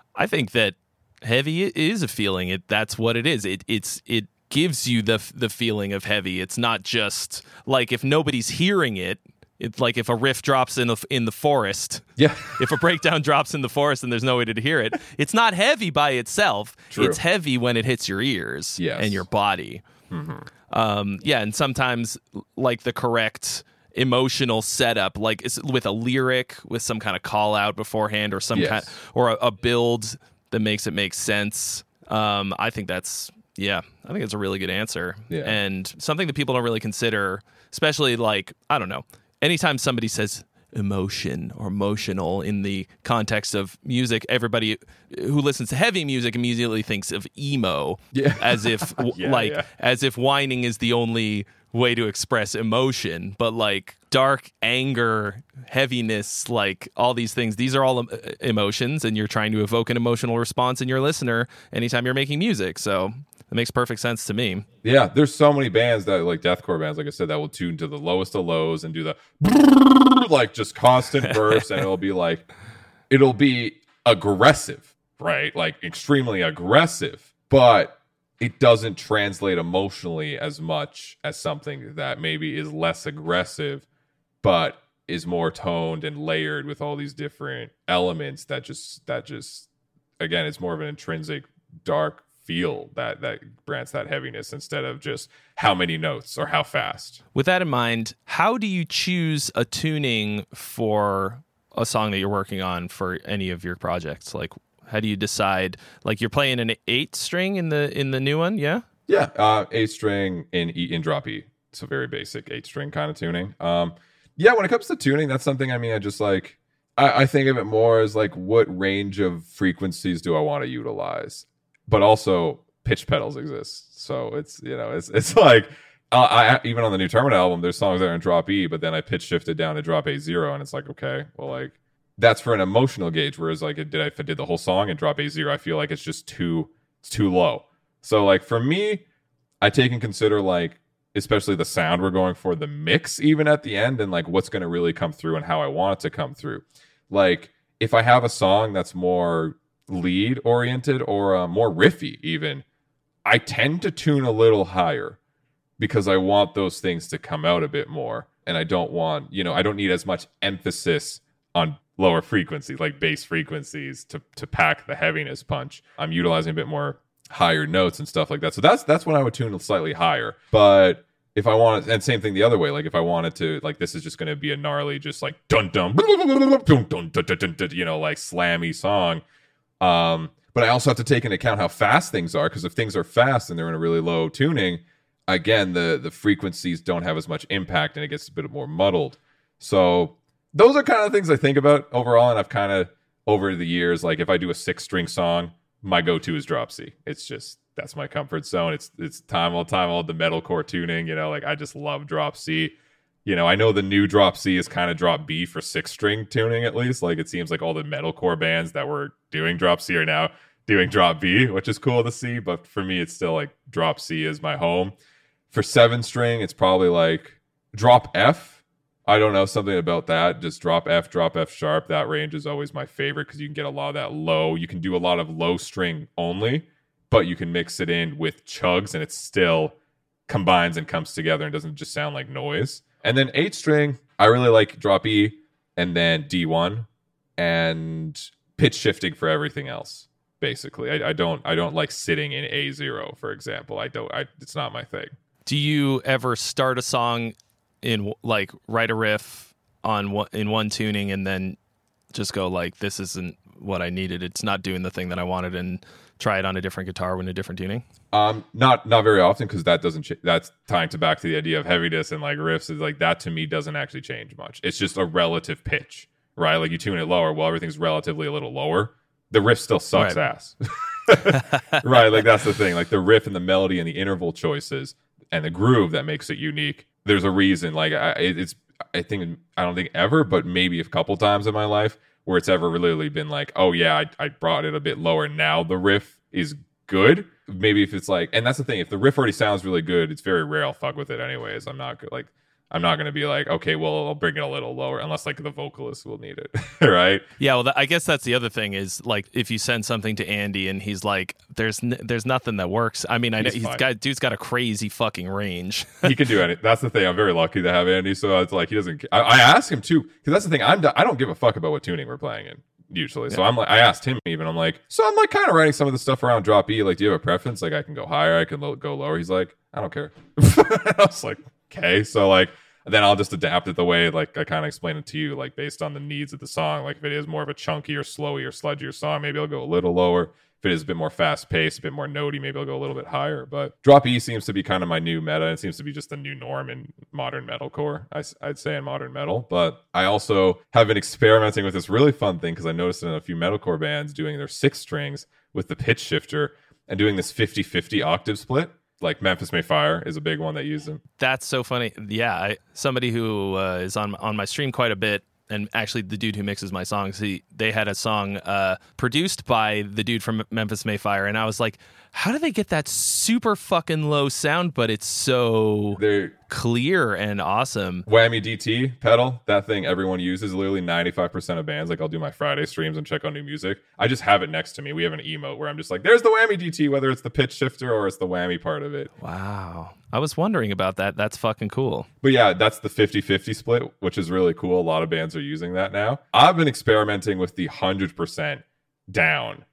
(laughs) i think that heavy is a feeling it that's what it is it it's it gives you the the feeling of heavy. It's not just like if nobody's hearing it. It's like if a riff drops in the in the forest. Yeah. (laughs) if a breakdown drops in the forest and there's no way to hear it, it's not heavy by itself. True. It's heavy when it hits your ears yes. and your body. Mm-hmm. Um, yeah, and sometimes like the correct emotional setup, like with a lyric, with some kind of call out beforehand, or some yes. kind, or a, a, build that makes it make sense. Um, I think that's yeah, I think it's a really good answer. Yeah. And something that people don't really consider, especially like, I don't know, anytime somebody says emotion or emotional in the context of music, everybody who listens to heavy music immediately thinks of emo. Yeah. (laughs) As if (laughs) yeah, like yeah. as if whining is the only way to express emotion, but like dark anger, heaviness, like all these things, these are all uh, emotions and you're trying to evoke an emotional response in your listener anytime you're making music. So that makes perfect sense to me. Yeah, there's so many bands that like deathcore bands, like I said, that will tune to the lowest of lows and do the like just constant bursts, and it'll be like it'll be aggressive, right? Like extremely aggressive, but it doesn't translate emotionally as much as something that maybe is less aggressive, but is more toned and layered with all these different elements that just that just again it's more of an intrinsic dark feel that that grants that heaviness instead of just how many notes or how fast. With that in mind, how do you choose a tuning for a song that you're working on for any of your projects? Like how do you decide like you're playing an 8 string in the in the new one, yeah? Yeah, uh 8 string in E in drop E. It's a very basic 8 string kind of tuning. Um yeah, when it comes to tuning, that's something I mean I just like I, I think of it more as like what range of frequencies do I want to utilize? But also pitch pedals exist. So it's you know it's it's (laughs) like uh, I even on the new Termina album, there's songs that are in drop E, but then I pitch shifted down to drop A zero, and it's like okay, well like that's for an emotional gauge. Whereas like did if I did the whole song and drop A zero, I feel like it's just too it's too low. So like for me, I take and consider like especially the sound we're going for, the mix even at the end, and like what's going to really come through and how I want it to come through. Like if I have a song that's more lead oriented or uh, more riffy even i tend to tune a little higher because i want those things to come out a bit more and i don't want you know i don't need as much emphasis on lower frequencies like bass frequencies to to pack the heaviness punch i'm utilizing a bit more higher notes and stuff like that so that's that's when i would tune slightly higher but if I wanted, and same thing the other way, like if I wanted to, like this is just going to be a gnarly, just like dun dun, (laughs) you know, like slammy song. Um, but I also have to take into account how fast things are because if things are fast and they're in a really low tuning, again the the frequencies don't have as much impact and it gets a bit more muddled. So those are kind of things I think about overall, and I've kind of over the years, like if I do a six string song, my go to is drop C. It's just that's my comfort zone. It's it's time all time all the metalcore tuning. You know, like I just love drop C you know, I know the new drop C is kind of drop B for six string tuning at least. Like it seems like all the metalcore bands that were doing drop C are now doing drop B, which is cool to see. But for me, it's still like drop C is my home. For seven string, it's probably like drop F. I don't know something about that. Just drop F, drop F sharp. That range is always my favorite because you can get a lot of that low. You can do a lot of low string only, but you can mix it in with chugs and it still combines and comes together and doesn't just sound like noise. And then eight string, I really like drop E and then D1 and pitch shifting for everything else. Basically, I, I don't I don't like sitting in A zero, for example. I don't. I it's not my thing. Do you ever start a song in like write a riff on one in one tuning and then just go like this isn't what I needed. It's not doing the thing that I wanted and try it on a different guitar with a different tuning? Um, not not very often because that doesn't. Ch- that's tying to back to the idea of heaviness and like riffs is like that to me doesn't actually change much. It's just a relative pitch, right? Like you tune it lower, well everything's relatively a little lower. The riff still sucks right. ass, (laughs) right? Like that's the thing. Like the riff and the melody and the interval choices and the groove that makes it unique. There's a reason. Like I, it's I think I don't think ever, but maybe a couple times in my life where it's ever really been like, oh yeah, I, I brought it a bit lower. Now the riff is good. Maybe if it's like, and that's the thing, if the riff already sounds really good, it's very rare I'll fuck with it anyways. I'm not like, I'm not going to be like, okay, well, I'll bring it a little lower unless like the vocalist will need it, (laughs) right? Yeah, well, I guess that's the other thing is like if you send something to Andy and he's like, "There's n- there's nothing that works." I mean, I know he's, he's got dude's got a crazy fucking range. (laughs) he can do anything. That's the thing. I'm very lucky to have Andy. So it's like he doesn't. I, I ask him too because that's the thing. I'm I don't give a fuck about what tuning we're playing in usually. Yeah. So I'm like, I asked him even. I'm like, so I'm like kind of writing some of the stuff around drop E. Like, do you have a preference? Like, I can go higher, I can lo- go lower. He's like, I don't care. (laughs) I was like, okay. So like then I'll just adapt it the way like I kind of explain it to you, like based on the needs of the song. Like if it is more of a chunky or slowy or sludgier song, maybe I'll go a little lower. If it is a bit more fast paced, a bit more notey, maybe I'll go a little bit higher. But drop E seems to be kind of my new meta. It seems to be just the new norm in modern metalcore. I, I'd say in modern metal. But I also have been experimenting with this really fun thing because I noticed in a few metalcore bands doing their six strings with the pitch shifter and doing this 50 50 octave split like Memphis May Fire is a big one that used them. That's so funny. Yeah, I, somebody who uh, is on on my stream quite a bit, and actually the dude who mixes my songs, he they had a song uh, produced by the dude from Memphis May Fire, and I was like, how do they get that super fucking low sound, but it's so they're clear and awesome. Whammy DT pedal, that thing everyone uses. Literally 95% of bands. Like I'll do my Friday streams and check on new music. I just have it next to me. We have an emote where I'm just like, there's the whammy DT, whether it's the pitch shifter or it's the whammy part of it. Wow. I was wondering about that. That's fucking cool. But yeah, that's the 50 50 split, which is really cool. A lot of bands are using that now. I've been experimenting with the 100% down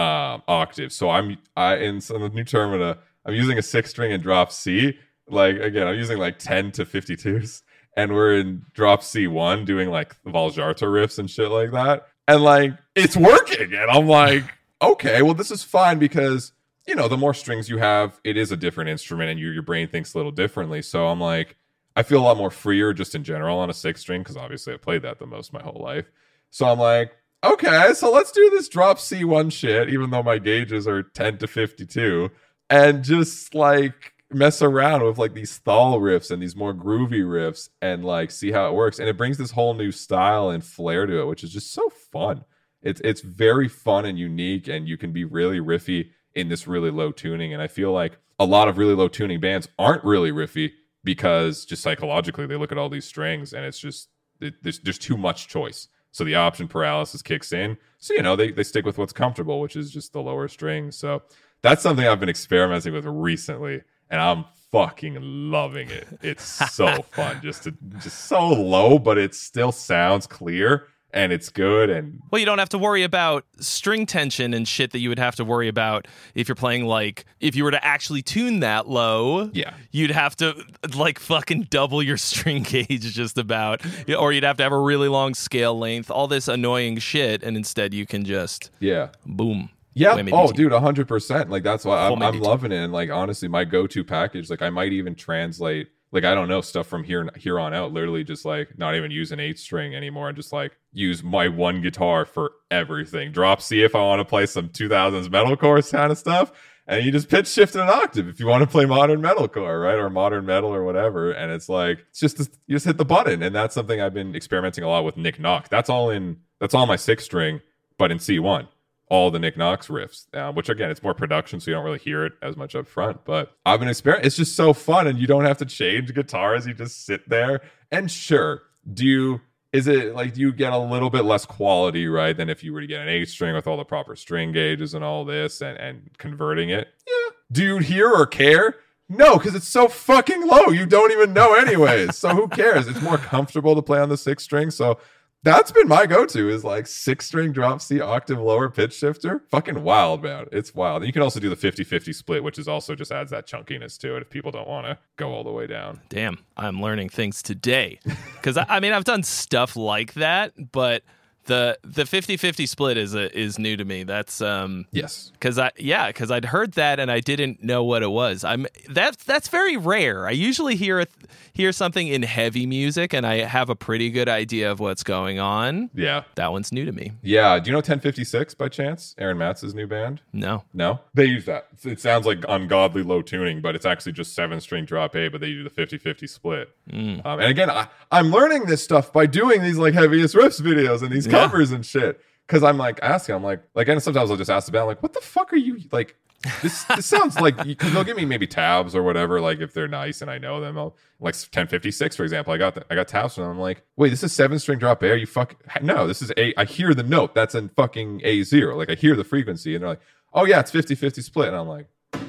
um, octave. So I'm I in some the new Termina, I'm using a six string in drop C. Like again, I'm using like 10 to 52s, and we're in drop C1 doing like Vildhjarta riffs and shit like that. And like it's working. And I'm like, (sighs) okay, well, this is fine because you know, the more strings you have, it is a different instrument and you, your brain thinks a little differently. So I'm like, I feel a lot more freer just in general on a six string because obviously I played that the most my whole life. So I'm like, okay, so let's do this drop C1 shit, even though my gauges are 10 to 52, and just like mess around with like these thall riffs and these more groovy riffs and like see how it works. And it brings this whole new style and flair to it, which is just so fun. It's it's very fun and unique, and you can be really riffy in this really low tuning. And I feel like a lot of really low tuning bands aren't really riffy because just psychologically they look at all these strings and it's just it, there's there's too much choice. So the option paralysis kicks in. So, you know, they, they stick with what's comfortable, which is just the lower strings. So that's something I've been experimenting with recently, and I'm fucking loving it. It's so (laughs) fun. Just to just so low, but it still sounds clear and it's good and well you don't have to worry about string tension and shit that you would have to worry about if you're playing like if you were to actually tune that low yeah you'd have to like fucking double your (laughs) string gauge just about or you'd have to have a really long scale length all this annoying shit and instead you can just yeah boom yeah. Oh, dude, hundred percent. Like that's why I'm, I'm loving it. And like honestly, my go-to package, like I might even translate like I don't know stuff from here here on out. Literally, just like not even use an eight string anymore, and just like use my one guitar for everything. Drop C if I want to play some 2000s metalcore kind of stuff, and you just pitch shift an octave if you want to play modern metalcore, right, or modern metal or whatever. And it's like it's just you just hit the button, and that's something I've been experimenting a lot with Nick Knock. That's all in that's all my six string, but in C one all the Nick Knox riffs, uh, which again, it's more production, so you don't really hear it as much up front. But I've been experiencing. It's just so fun, and you don't have to change guitars. You just sit there, and sure, do you? Is it like do you get a little bit less quality, right, than if you were to get an eight string with all the proper string gauges and all this, and and converting it? Yeah. Do you hear or care? No, because it's so fucking low. You don't even know anyways. so who cares? It's more comfortable to play on the six string. So that's been my go-to is like six string drop C octave lower pitch shifter. Fucking wild, man. It's wild. And You can also do the 50-50 split, which is also just adds that chunkiness to it if people don't want to go all the way down. Damn, I'm learning things today. Cause I, I mean I've done stuff like that, but the the 50-50 split is a, is new to me. That's um yes. Cuz I yeah, cuz I'd heard that and I didn't know what it was. I'm that's that's very rare. I usually hear a, hear something in heavy music and I have a pretty good idea of what's going on. Yeah. That one's new to me. Yeah, do you know 1056 by chance? Aaron Matts's new band? No. No. They use that. It sounds like ungodly low tuning, but it's actually just 7 string drop A, but they do the 50-50 split. Mm. Um, and again, I, I'm learning this stuff by doing these like heaviest riffs videos and these yeah covers and shit. Because I'm like asking, I'm like, like, and sometimes I'll just ask the band, like, what the fuck are you like? This this sounds like because they'll give me maybe tabs or whatever, like if they're nice and I know them. I'll, like 1056, for example, I got the, I got tabs from them. I'm like, wait, this is seven string drop A. Are you fuck? No, this is A. I hear the note. That's in fucking A zero. Like I hear the frequency, and they're like, oh yeah, it's 50 50 split. And I'm like,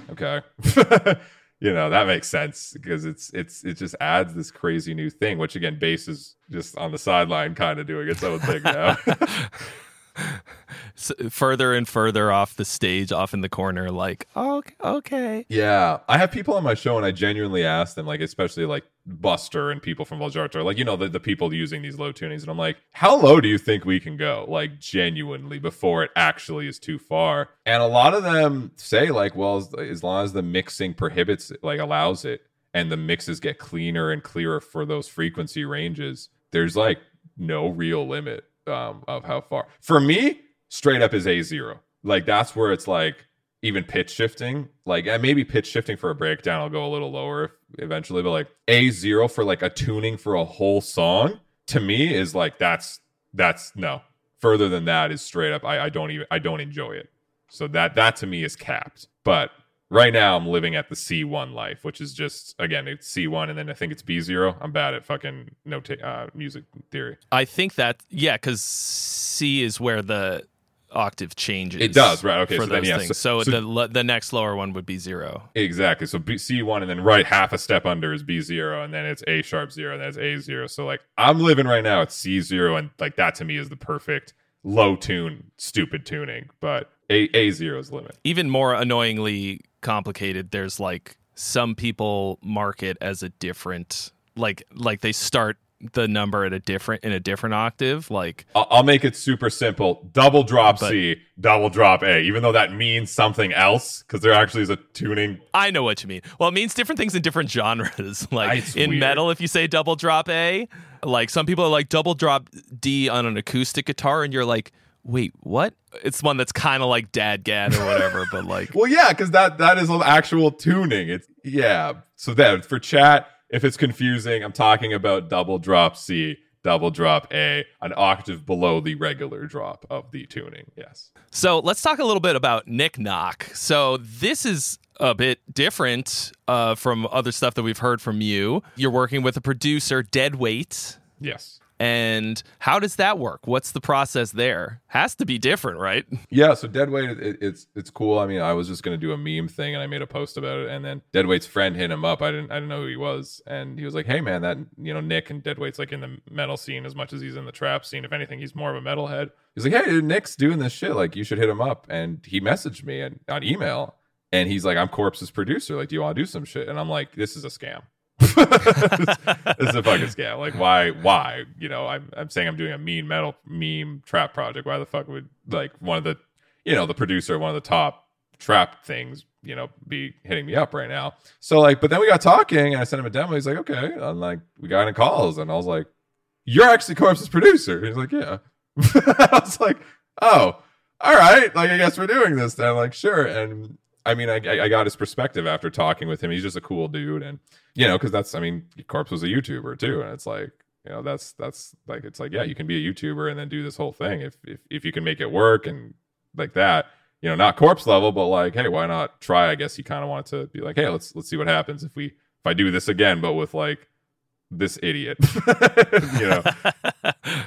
okay. (laughs) you know that makes sense because it's it's it just adds this crazy new thing which again bass is just on the sideline kind of doing its own thing now (laughs) further and further off the stage, off in the corner, like, oh, okay. Yeah. I have people on my show and I genuinely ask them, like, especially like Buster and people from Vildhjarta, like, you know, the, the people using these low tunings. And I'm like, how low do you think we can go? Like, genuinely, before it actually is too far. And a lot of them say, like, well, as, as long as the mixing prohibits, it, like, allows it, and the mixes get cleaner and clearer for those frequency ranges, there's like no real limit um, of how far. For me, straight up is a zero. Like that's where it's like even pitch shifting, like maybe pitch shifting for a breakdown, I'll go a little lower eventually, but like a zero for like a tuning for a whole song to me is like that's that's no further than that is straight up. I, I don't even I don't enjoy it. So that that to me is capped. But right now I'm living at the C1 life, which is just again it's C1 and then I think it's B0. I'm bad at fucking note uh, music theory. I think that yeah, because C is where the octave changes. It does, right? Okay, for so those then yeah, things. so- So, the the next lower one would be zero. Exactly. So B, C1 and then right half a step under is B0 and then it's A sharp 0 and then it's A0. So like I'm living right now at C0 and like that to me is the perfect low tune stupid tuning, but A A0 is limit. Even more annoyingly complicated. There's like some people mark it as a different like like they start the number at a different in a different octave. Like I'll, make it super simple. Double drop But- C, double drop A, even though that means something else because there actually is a tuning. I know what you mean. Well, it means different things in different genres. (laughs) Like It's in weird. metal, if you say double drop A, like some people are like double drop D on an acoustic guitar, and you're like, wait, what? It's one that's kind of like Dadgad or whatever, but like, (laughs) Well, yeah, because that that is an actual tuning. It's yeah. So then for chat, if it's confusing, I'm talking about double drop C, double drop A, an octave below the regular drop of the tuning. Yes. so let's talk a little bit about Nick Knock. So this is a bit different uh, from other stuff that we've heard from you. You're working with a producer, Deadweight. Yes. And how does that work? What's the process there? Has to be different, right? (laughs) Yeah, so Deadweight, it, it's it's cool. I mean, I was just gonna do a meme thing, and I made a post about it, and then Deadweight's friend hit him up. I didn't I didn't know who he was, and he was like, "Hey, man, that you know Nick and Deadweight's like in the metal scene as much as he's in the trap scene. If anything, he's more of a metalhead." He's like, "Hey, Nick's doing this shit. Like, you should hit him up." And he messaged me and on email, and he's like, "I'm Corpse's producer. Like, do you want to do some shit?" And I'm like, "This is a scam." This is a fucking scam. Like, why? Why? You know, I'm I'm saying I'm doing a mean metal meme trap project. Why the fuck would like one of the, you know, the producer, one of the top trap things, you know, be hitting me up right now? So like, but then we got talking, and I sent him a demo. He's like, okay. I'm like, we got in calls, and I was like, you're actually Corpse's producer. He's like, yeah. (laughs) I was like, oh, all right. Like, I guess we're doing this then. Like, sure. And I mean, I, I got his perspective after talking with him. He's just a cool dude, and you know, because that's, I mean, Corpse was a YouTuber too, and it's like, you know, that's that's like, it's like, yeah, you can be a YouTuber and then do this whole thing if if if you can make it work and like that. You know, not Corpse level, but like, hey, why not try? I guess he kind of wanted to be like, hey, let's let's see what happens if we if I do this again, but with like this idiot, (laughs) you know. (laughs)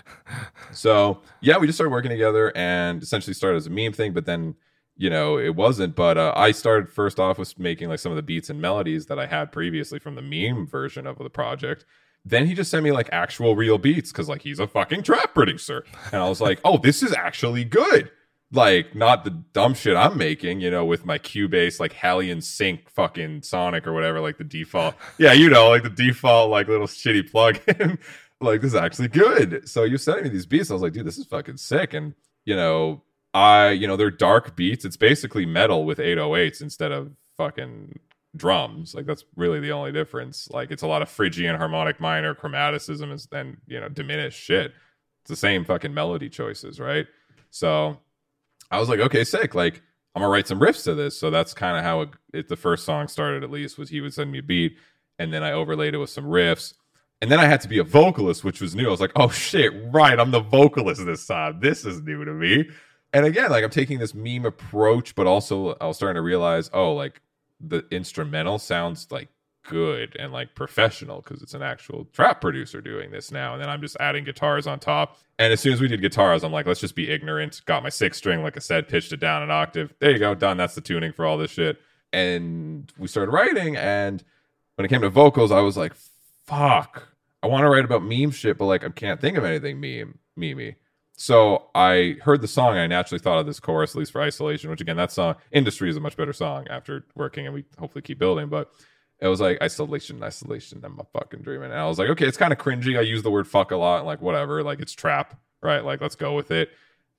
So yeah, we just started working together and essentially started as a meme thing, but then you know it wasn't. But uh, I started first off with making like some of the beats and melodies that I had previously from the meme version of the project. Then he just sent me like actual real beats because like he's a fucking trap producer, and I was like, oh, this is actually good. Like not the dumb shit I'm making, you know, with my Cubase like HALion sync fucking Sonic or whatever, like the default. (laughs) Yeah, you know, like the default like little shitty plug-in. (laughs) like this is actually good. So you're sending me these beats. I was like, dude, this is fucking sick. And you know, I, you know, they're dark beats. It's basically metal with 808s instead of fucking drums. Like that's really the only difference. Like it's a lot of Phrygian harmonic minor chromaticism and, and you know, diminished shit. It's the same fucking melody choices, right? So I was like, okay, sick. Like I'm gonna write some riffs to this. So that's kind of how it, it, the first song started. At least was he would send me a beat, and then I overlaid it with some riffs. And then I had to be a vocalist, which was new. I was like, oh shit, right. I'm the vocalist this time. This is new to me. And again, like I'm taking this meme approach, but also I was starting to realize, oh, like the instrumental sounds like good and like professional because it's an actual trap producer doing this now. And then I'm just adding guitars on top. And as soon as we did guitars, I'm like, let's just be ignorant. Got my six string, like I said, pitched it down an octave. There you go, done. That's the tuning for all this shit. And we started writing. And when it came to vocals, I was like, fuck. I want to write about meme shit, but like I can't think of anything meme, memey. So I heard the song I naturally thought of this chorus, at least for isolation, which again, that song, Industry is a much better song after working and we hopefully keep building. But it was like isolation, isolation. I'm a fucking dreaming. And I was like, okay, it's kind of cringy. I use the word fuck a lot, like whatever, like it's trap, right? Like let's go with it.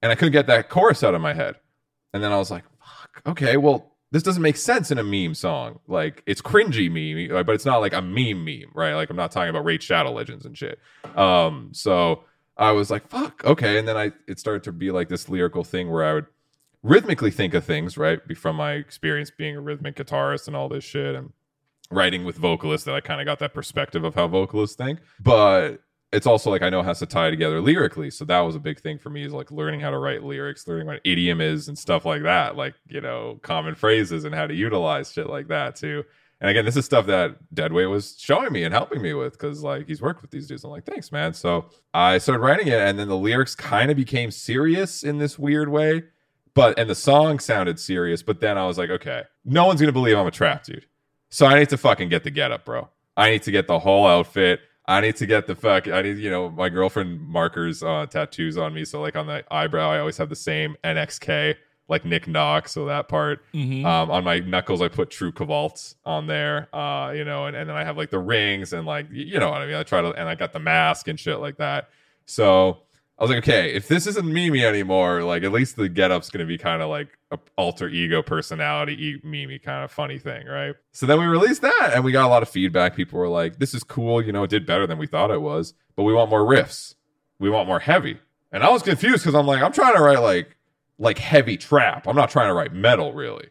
And I couldn't get that chorus out of my head. And then I was like, fuck, okay, well, this doesn't make sense in a meme song. Like it's cringy meme, but it's not like a meme meme, right? Like I'm not talking about Raid Shadow Legends and shit. Um, so I was like, fuck, okay. And then I it started to be like this lyrical thing where I would rhythmically think of things, right? From my experience being a rhythmic guitarist and all this shit and writing with vocalists that I kind of got that perspective of how vocalists think. But it's also like I know it has to tie together lyrically. So that was a big thing for me is like learning how to write lyrics, learning what idiom is and stuff like that, like, you know, common phrases and how to utilize shit like that too. And again, this is stuff that Deadweight was showing me and helping me with because like he's worked with these dudes. I'm like, thanks, man. So I started writing it, and then the lyrics kind of became serious in this weird way. But and the song sounded serious, but then I was like, okay, no one's gonna believe I'm a trap dude. So I need to fucking get the get up, bro. I need to get the whole outfit. I need to get the fuck. I need, you know, my girlfriend markers, uh, tattoos on me. So like on the eyebrow, I always have the same NXK, like Nick Knock. So that part. Mhm. Um, on my knuckles, I put True Cavalts on there. Uh, you know, and, and then I have like the rings and like you know what I mean. I try to, and I got the mask and shit like that. So I was like, okay, if this isn't Mimi anymore, like at least the get up's gonna be kind of like a alter ego personality, e- Mimi kind of funny thing, right? So then we released that, and we got a lot of feedback. People were like, "This is cool, you know, it did better than we thought it was, but we want more riffs, we want more heavy." And I was confused because I'm like, I'm trying to write like like heavy trap. I'm not trying to write metal really.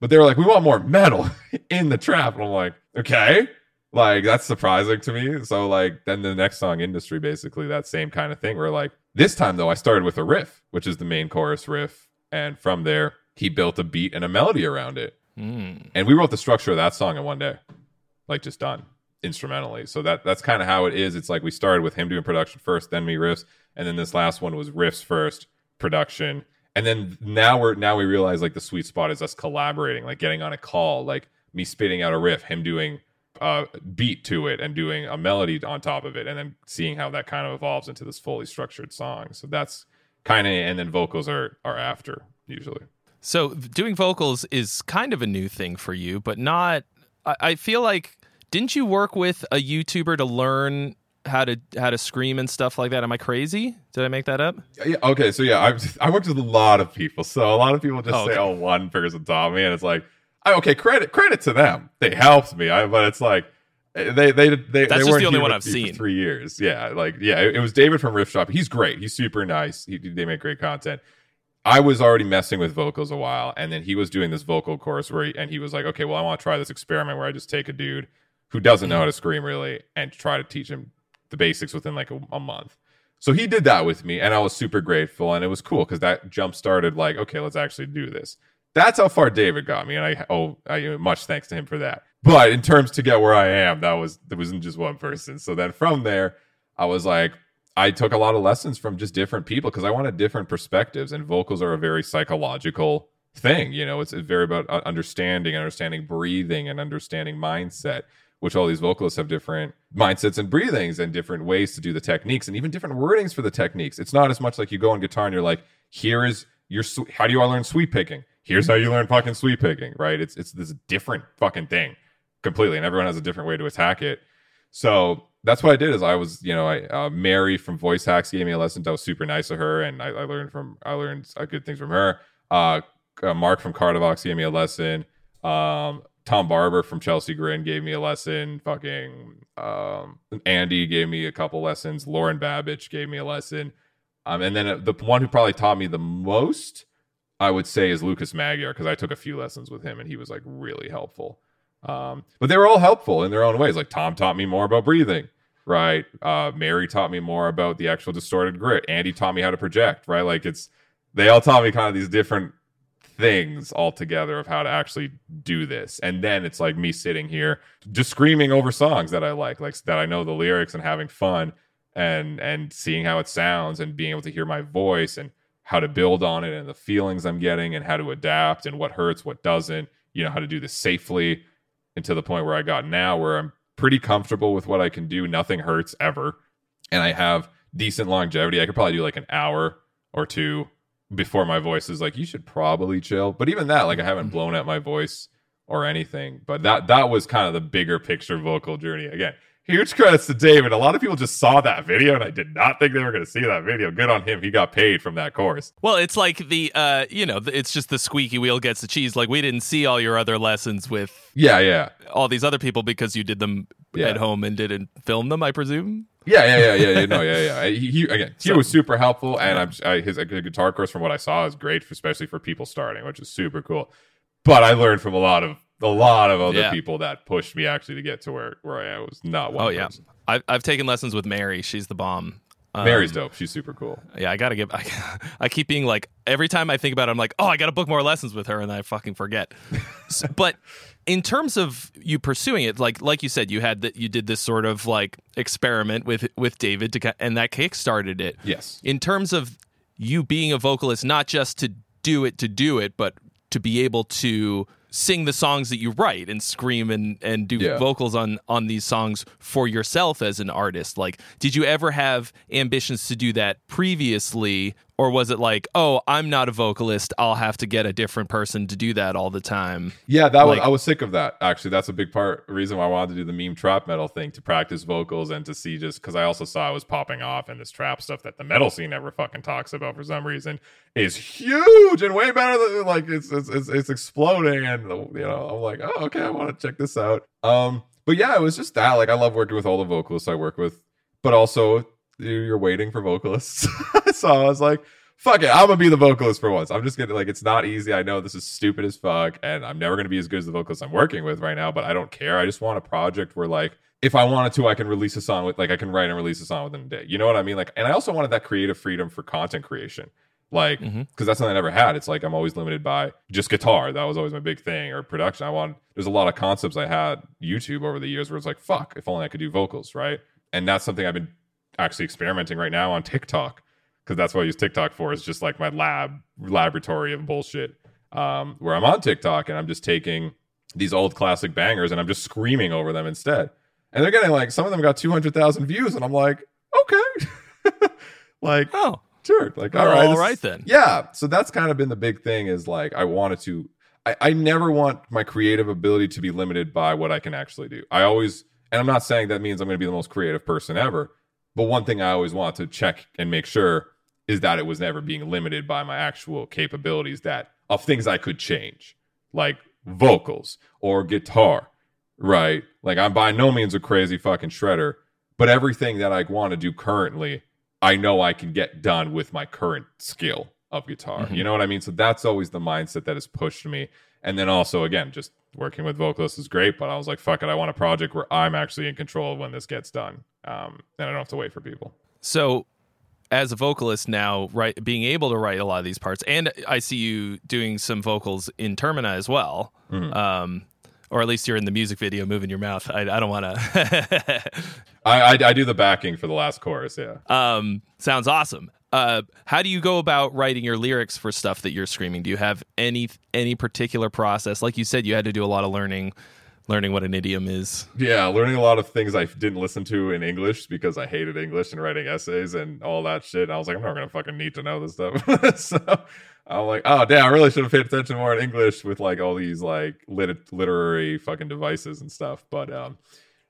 But they were like, we want more metal (laughs) in the trap. And I'm like, okay. Like that's surprising to me. So like then the next song, Industry, basically that same kind of thing. Where like this time though, I started with a riff, which is the main chorus riff. And from there, he built a beat and a melody around it. Mm. And we wrote the structure of that song in one day. Like just done instrumentally. So that that's kind of how it is. It's like we started with him doing production first, then me riffs, and then this last one was riffs first, production. And then now we're now we realize like the sweet spot is us collaborating, like getting on a call, like me spitting out a riff, him doing a beat to it and doing a melody on top of it, and then seeing how that kind of evolves into this fully structured song. So that's kind of and then vocals are are after usually. So doing vocals is kind of a new thing for you, but not. I, I feel like didn't you work with a YouTuber to learn how to how to scream and stuff like that? Am I crazy? Did I make that up? Yeah, okay, so yeah, I've (laughs) I worked with a lot of people. So a lot of people just Oh, say, okay. "Oh, one person taught me," and it's like, I, okay, credit credit to them. They helped me, I, but it's like eh, they they they That's they just the only one I've seen. three years. Yeah, like yeah, it, it was David from Riff Shop. He's great. He's super nice. He, they make great content. I was already messing with vocals a while, and then he was doing this vocal course where, he, and he was like, "Okay, well, I want to try this experiment where I just take a dude who doesn't know mm-hmm. how to scream really and try to teach him the basics within like a, a month." So he did that with me, and I was super grateful, and it was cool because that jump started like, okay, let's actually do this. That's how far David got me, and I oh, I much thanks to him for that. But in terms to get where I am, that was there wasn't just one person. So then from there, I was like, I took a lot of lessons from just different people because I wanted different perspectives, and vocals are a very psychological thing. You know, it's, it's very about uh, understanding, understanding breathing, and understanding mindset. Which all these vocalists have different mindsets and breathings and different ways to do the techniques and even different wordings for the techniques. It's not as much like you go on guitar and you're like, here is your how do you all learn sweep picking? Here's how you learn fucking sweep picking, right? It's it's this different fucking thing completely, and everyone has a different way to attack it. So that's what I did. Is I was, you know, I uh, Mary from Voice Hacks gave me a lesson. That was super nice of her, and I, I learned from I learned uh, good things from her. Uh, uh, Mark from Cardivox gave me a lesson. Um, Tom Barber from Chelsea Grin gave me a lesson. Fucking um, Andy gave me a couple lessons. Lauren Babic gave me a lesson. Um, and then uh, the one who probably taught me the most, I would say, is Lukas Magyar because I took a few lessons with him and he was like really helpful. Um, but they were all helpful in their own ways. Like Tom taught me more about breathing, right? Uh, Mary taught me more about the actual distorted grit. Andy taught me how to project, right? Like it's they all taught me kind of these different things all together of how to actually do this. And then it's like me sitting here just screaming over songs that I like, like that I know the lyrics and having fun and and seeing how it sounds and being able to hear my voice and how to build on it and the feelings I'm getting and how to adapt and what hurts, what doesn't, you know, how to do this safely and to the point where I got now where I'm pretty comfortable with what I can do. Nothing hurts ever. And I have decent longevity. I could probably do like an hour or two before my voice is like, you should probably chill. But even that, like I haven't blown out my voice or anything. But that that was kind of the bigger picture vocal journey. Again, huge credits to David. A lot of people just saw that video and I did not think they were going to see that video. Good on him. He got paid from that course. Well, it's like the uh, you know, it's just the squeaky wheel gets the cheese. Like we didn't see all your other lessons with Yeah, yeah. all these other people because you did them Yeah. at home and didn't film them. I presume. Yeah, yeah, yeah, yeah, yeah. No, yeah, yeah. (laughs) He, he again, he So- was super helpful, and I'm I, his guitar course from what I saw is great, especially for people starting, which is super cool. But I learned from a lot of a lot of other Yeah. people that pushed me actually to get to where where I was not one. Oh, yeah. I've I've taken lessons with Mary. She's the bomb. Um, Mary's dope. She's super cool. Yeah, I gotta get. I, (laughs) I keep being like every time I think about it, I'm like, oh, I gotta book more lessons with her, and I fucking forget. so, (laughs) but in terms of you pursuing it, like like you said, you had that you did this sort of like experiment with with David to and that kickstarted it. Yes. In terms of you being a vocalist, not just to do it to do it, but to be able to sing the songs that you write and scream and and do Yeah. vocals on on these songs for yourself as an artist like did you ever have ambitions to do that previously or was it like oh i'm not a vocalist i'll have to get a different person to do that all the time Yeah, that was I was sick of that. Actually, that's a big part reason why I wanted to do the meme trap metal thing to practice vocals and to see just because I also saw it was popping off and this trap stuff that the metal scene never fucking talks about for some reason is huge and way better than like it's it's it's, it's exploding and you know I'm like oh okay I want to check this out. Um, but yeah, it was just that like I love working with all the vocalists I work with, but also you're waiting for vocalists. (laughs) so I was like fuck it, I'm gonna be the vocalist for once. I'm just gonna like it's not easy. I know this is stupid as fuck, and I'm never gonna be as good as the vocalist I'm working with right now, but I don't care. I just want a project where like if I wanted to, I can release a song with like I can write and release a song within a day. You know what I mean? Like, and I also wanted that creative freedom for content creation. Like, because Mhm. that's something I never had. It's like I'm always limited by just guitar. That was always my big thing, or production. I want. There's a lot of concepts I had YouTube over the years where it's like, fuck, if only I could do vocals, right? And that's something I've been actually experimenting right now on TikTok because that's what I use TikTok for. Is just like my lab laboratory of bullshit. Um, where I'm on TikTok and I'm just taking these old classic bangers and I'm just screaming over them instead. And they're getting like some of them got 200,000 views, and I'm like, okay, (laughs) like oh sure, like all right, all right then. yeah. So that's kind of been the big thing is like I wanted to. I, I never want my creative ability to be limited by what I can actually do. I always, and I'm not saying that means I'm going to be the most creative person ever, but one thing I always want to check and make sure is that it was never being limited by my actual capabilities that of things I could change, like vocals or guitar, right? Like I'm by no means a crazy fucking shredder, but everything that I want to do currently, I know I can get done with my current skill of guitar. Mhm. You know what I mean? So that's always the mindset that has pushed me. And then also again, just working with vocalists is great, but I was like, fuck it, I want a project where I'm actually in control of when this gets done. Um, and I don't have to wait for people. So, as a vocalist now, right, being able to write a lot of these parts, and I see you doing some vocals in Termina as well, Mhm. um, or at least you're in the music video moving your mouth. I, I don't want to. (laughs) I, I I do the backing for the last chorus, yeah. um, sounds awesome. Uh, how do you go about writing your lyrics for stuff that you're screaming? Do you have any any particular process? Like you said, you had to do a lot of learning, learning what an idiom is. Yeah, learning a lot of things I didn't listen to in English because I hated English and writing essays and all that shit. And I was like, I'm not gonna fucking need to know this stuff. (laughs) so I'm like, oh damn, I really should have paid attention more in English with like all these like lit- literary fucking devices and stuff. But um,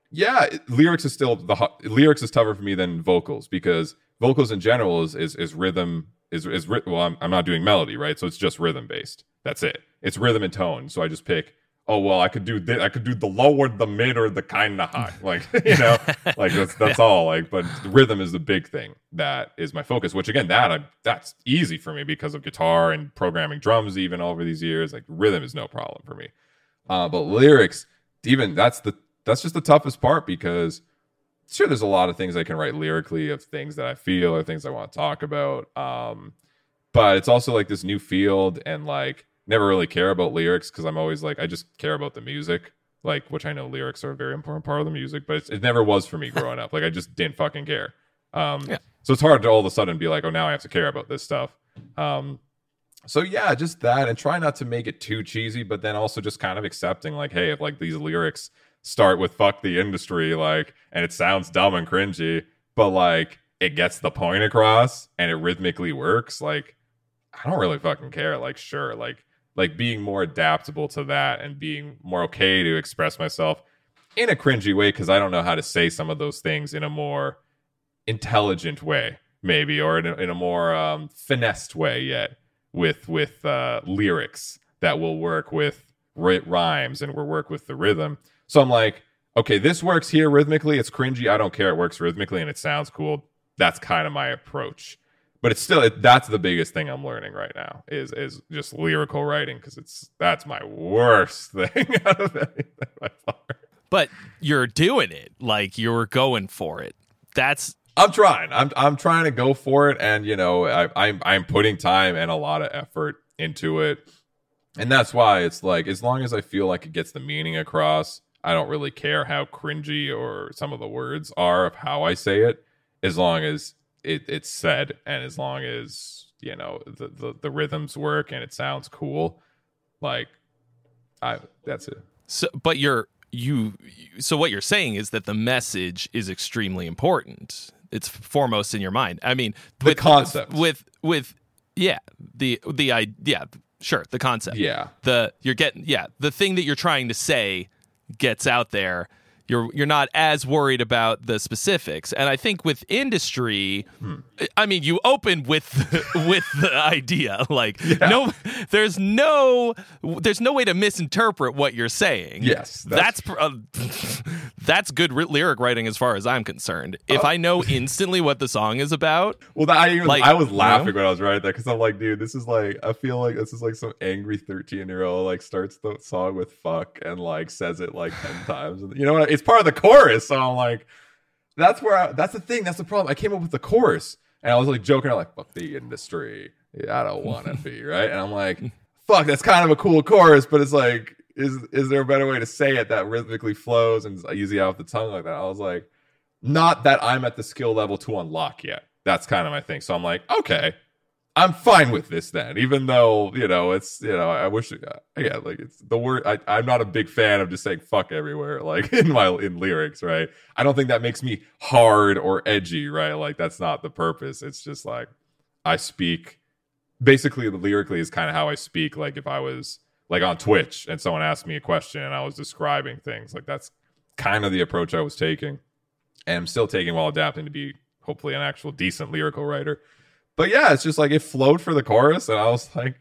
yeah, lyrics is still the lyrics is tougher for me than vocals because vocals in general is is, is rhythm is is well I'm, I'm not doing melody right? So it's just rhythm based. That's it. It's rhythm and tone. So I just pick oh well I could do this I could do the lower the mid or the kind of high. (laughs) Like (laughs) you know like that's that's all like but rhythm is the big thing that is my focus which again that I, that's easy for me because of guitar and programming drums even over these years. Like rhythm is no problem for me. Uh, but lyrics even that's the that's just the toughest part because sure there's a lot of things i can write lyrically of things that i feel or things i want to talk about um but it's also like this new field and like never really care about lyrics because i'm always like i just care about the music like which i know lyrics are a very important part of the music but it's, it never was for me (laughs) growing up like i just didn't fucking care um Yeah. so it's hard to all of a sudden be like oh now i have to care about this stuff um so yeah just that and try not to make it too cheesy but then also just kind of accepting like hey if like these lyrics start with fuck the industry like and it sounds dumb and cringy but like it gets the point across and it rhythmically works like i don't really fucking care like sure like like being more adaptable to that and being more okay to express myself in a cringy way because i don't know how to say some of those things in a more intelligent way maybe or in a, in a more um, finessed way yet with with uh, lyrics that will work with ri- rhymes and will work with the rhythm so i'm like okay this works here rhythmically. It's cringy. I don't care. It works rhythmically and it sounds cool. That's kind of my approach. But it's still it, that's the biggest thing i'm learning right now is is just lyrical writing because it's that's my worst (laughs) thing out of anything by far. But you're doing it. Like you're going for it. That's I'm trying. I'm I'm trying to go for it, and you know, I, I'm I'm putting time and a lot of effort into it, and that's why it's like as long as I feel like it gets the meaning across, I don't really care how cringy or some of the words are of how I say it, as long as it, it's said and as long as you know the, the the rhythms work and it sounds cool. Like, I that's it. so but you're you so what you're saying is that the message is extremely important. It's foremost in your mind. I mean, The concept. with with yeah, the the I yeah, sure, the concept. Yeah. The you're getting yeah, the thing that you're trying to say gets out there. You're you're not as worried about the specifics. And I think with industry, Hmm. I mean, you open with (laughs) with the idea like no there's no there's no way to misinterpret what you're saying. Yes, That's that's- uh, (laughs) that's good ri- lyric writing as far as I'm concerned. If I know instantly what the song is about, Well, that, I even, Like, I was you laughing know? when I was writing that because I'm like, dude, this is like I feel like this is like some angry 13 year old like starts the song with fuck and like says it like 10 (laughs) times. You know what? It's part of the chorus, so I'm like, that's where I, that's the thing. That's the problem. I came up with the chorus and I was like joking. I'm like, fuck the industry. I don't want to be right. And I'm like, fuck, that's kind of a cool chorus, but it's like, is is there a better way to say it that rhythmically flows and easy off the tongue like that? I was like, not that I'm at the skill level to unlock yet. That's kind of my thing. So I'm like, okay, I'm fine with this then, even though you know it's you know I wish yeah like it's the word I, I'm not a big fan of just saying fuck everywhere (laughs) like in my in lyrics right. I don't think that makes me hard or edgy right. Like that's not the purpose. It's just like I speak basically the lyrically is kind of how I speak. Like if I was like on Twitch and someone asked me a question and I was describing things like that's kind of the approach I was taking and I'm still taking while adapting to be hopefully an actual decent lyrical writer. But yeah, it's just like it flowed for the chorus, and I was like,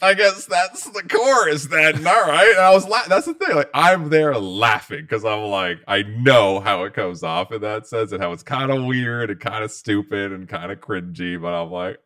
I guess that's the chorus then. (laughs) All right. And I was la- that's the thing. Like I'm there laughing because I'm like, I know how it comes off in that sense and how it's kind of weird and kind of stupid and kind of cringy, but I'm like,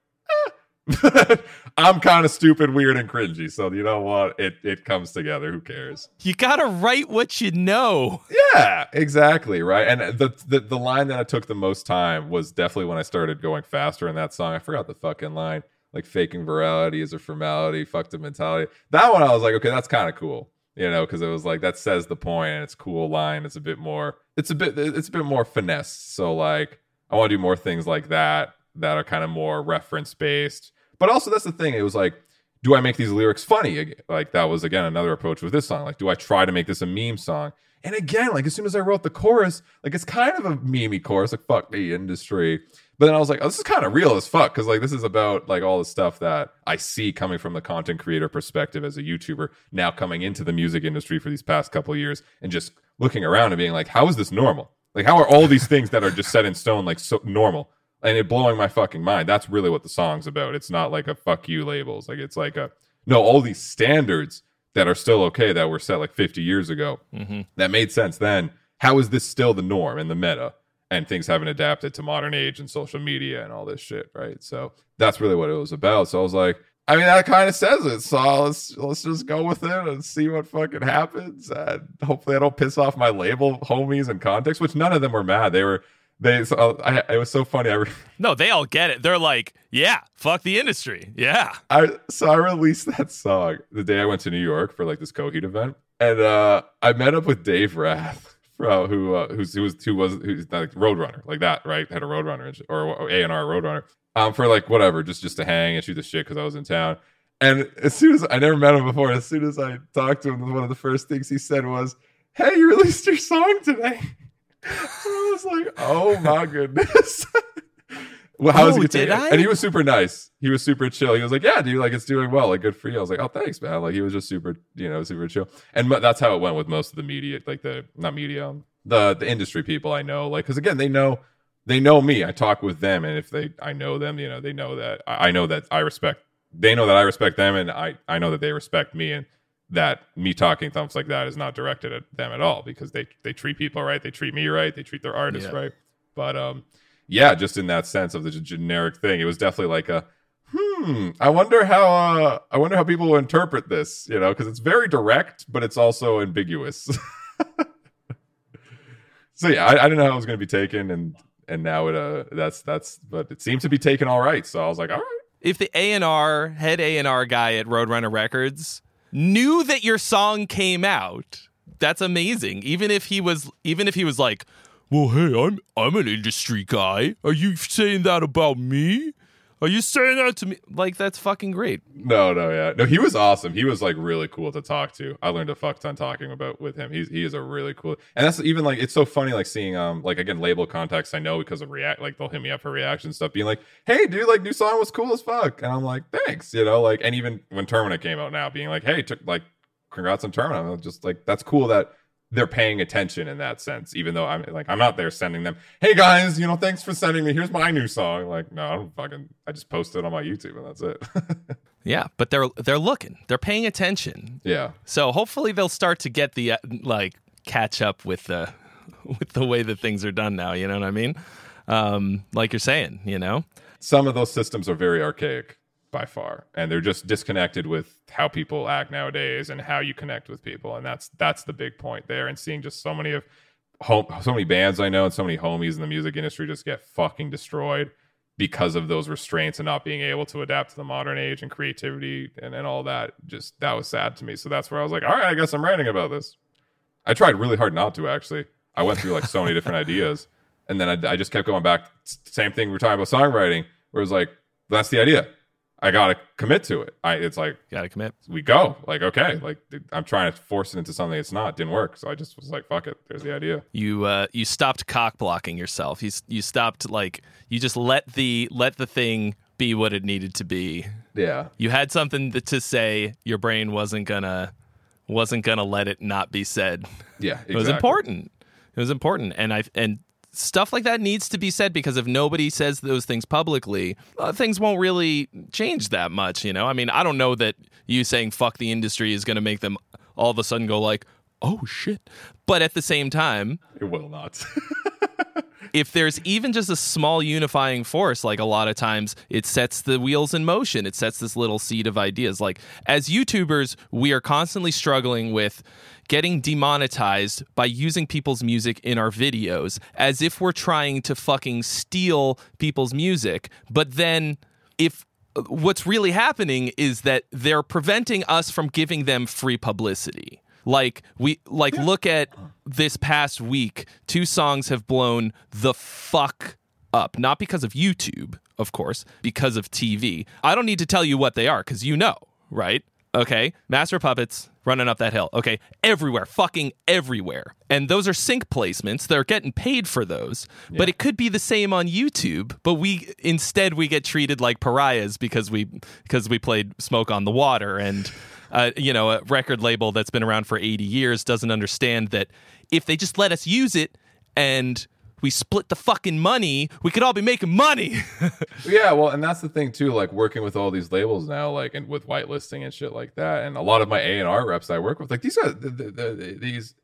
eh. (laughs) I'm kind of stupid, weird, and cringy. So you know what? It it comes together. Who cares? you got to write what you know. Yeah, exactly, right. And the, the the line that I took the most time was definitely when I started going faster in that song. I forgot the fucking line, like faking virality is a formality, fuck the mentality. That one I was like, okay, that's kind of cool, you know, because it was like that says the point and it's cool line. It's a bit more, it's a bit, it's a bit more finesse. So like, I want to do more things like that that are kind of more reference based. But also, that's the thing. It was like, do I make these lyrics funny? Like that was again another approach with this song. Like, do I try to make this a meme song? And again, like as soon as I wrote the chorus, like it's kind of a memey chorus, like fuck the industry. But then I was like, oh, this is kind of real as fuck because like this is about like all the stuff that I see coming from the content creator perspective as a YouTuber now coming into the music industry for these past couple years and just looking around and being like, how is this normal? Like, how are all these things that are just set in stone like so normal? And it blowing my fucking mind. That's really what the song's about. It's not like a fuck you labels. Like it's like a no, all these standards that are still okay that were set like 50 years ago Mm-hmm. that made sense then. How is this still the norm and the meta? And things haven't adapted to modern age and social media and all this shit, right? So that's really what it was about. So I was like, I mean, that kind of says it. So let's let's just go with it and see what fucking happens. And hopefully, I don't piss off my label homies and context. Which none of them were mad. They were they. So I, it was so funny. I re- (laughs) No, they all get it. They're like, yeah, fuck the industry. Yeah. I so I released that song the day I went to New York for like this Coheed event, and uh I met up with Dave Rath (laughs) from who uh, who's who was who was who's like Roadrunner like that right had a Roadrunner or A and R Roadrunner um for like whatever just just to hang and shoot the shit because I was in town. And as soon as I never met him before, as soon as I talked to him, one of the first things he said was, "Hey, you released your song today." (laughs) I was like, "Oh my goodness." (laughs) well, how's Oh, he did? I? And he was super nice. He was super chill. He was like, "Yeah, dude, like it's doing well. Like good for you." I was like, "Oh, thanks, man." Like he was just super, you know, super chill. And that's how it went with most of the media, like the not media, um, the the industry people I know. Like because again, they know they know me. I talk with them, and if they I know them, you know, they know that I I know that I respect. They know that I respect them, and I I know that they respect me, and that me talking thumps like that is not directed at them at all because they they treat people right, they treat me right, they treat their artists Yeah. right. But um, yeah, just in that sense of the generic thing, it was definitely like a hmm. I wonder how uh, I wonder how people will interpret this, you know, because it's very direct, but it's also ambiguous. (laughs) so yeah, I, I didn't know how it was going to be taken, and and now it uh that's that's but it seemed to be taken all right. So I was like, all right. If the A and R head A and R guy at Roadrunner Records knew that your song came out, that's amazing. Even if he was, even if he was like, "Well, hey, I'm I'm an industry guy. Are you saying that about me? Are you saying that to me? Like that's fucking great." No, no, yeah, no. He was awesome. He was like really cool to talk to. I learned a fuck ton talking about with him. He's he is a really cool, and that's even like it's so funny like seeing um like again label context. I know because of react like they'll hit me up for reaction stuff, being like, "Hey, dude, like new song was cool as fuck," and I'm like, "Thanks," you know, like and even when Termina came out now, being like, "Hey, took like congrats on Termina," I'm just like that's cool that they're paying attention in that sense, even though I'm like I'm not there sending them, hey guys, you know, thanks for sending me. Here's my new song. Like, no, I don't fucking I just posted it on my YouTube and that's it. (laughs) yeah, but they're they're looking, they're paying attention. Yeah. So hopefully they'll start to get the uh, like catch up with the with the way that things are done now. You know what I mean? Um, like you're saying, you know, some of those systems are very archaic by far. And they're just disconnected with how people act nowadays and how you connect with people. And that's that's the big point there. And seeing just so many of home so many bands i know and so many homies in the music industry just get fucking destroyed because of those restraints and not being able to adapt to the modern age and creativity and, and all that. Just that was sad to me. So that's where i was like all right i guess i'm writing about this. I tried really hard not to actually. I went through like so many different (laughs) ideas. And then I, I just kept going back. Same thing we are talking about songwriting where it was like that's the idea I gotta commit to it. I it's like gotta commit. We go like okay, like I'm trying to force it into something it's not. Didn't work, so I just was like, fuck it. There's the idea. You uh you stopped cock blocking yourself. You you stopped like you just let the let the thing be what it needed to be. Yeah. You had something to say. Your brain wasn't gonna wasn't gonna let it not be said. Yeah, exactly. it was important. It was important, and I and stuff like that needs to be said because if nobody says those things publicly, uh, things won't really change that much. You know, I mean, I don't know that you saying "fuck the industry" is going to make them all of a sudden go like, "Oh shit," but at the same time, it will not. (laughs) if there's even just a small unifying force, like a lot of times it sets the wheels in motion. It sets this little seed of ideas. Like as YouTubers, we are constantly struggling with getting demonetized by using people's music in our videos as if we're trying to fucking steal people's music. But then if what's really happening is that they're preventing us from giving them free publicity. Like we like look at this past week, two songs have blown the fuck up. Not because of YouTube, of course, because of TV. I don't need to tell you what they are cuz you know, right? Okay? Master Puppets running up that hill. Okay, everywhere, fucking everywhere. And those are sync placements. They're getting paid for those. Yeah. But it could be the same on YouTube, but we instead we get treated like pariahs because we because we played Smoke on the Water and uh, you know, a record label that's been around for 80 years doesn't understand that if they just let us use it and we split the fucking money, we could all be making money. (laughs) yeah, well, and that's the thing too. Like working with all these labels now, like and with whitelisting and shit like that, and a lot of my A and R reps I work with, like these guys, the, the, the, these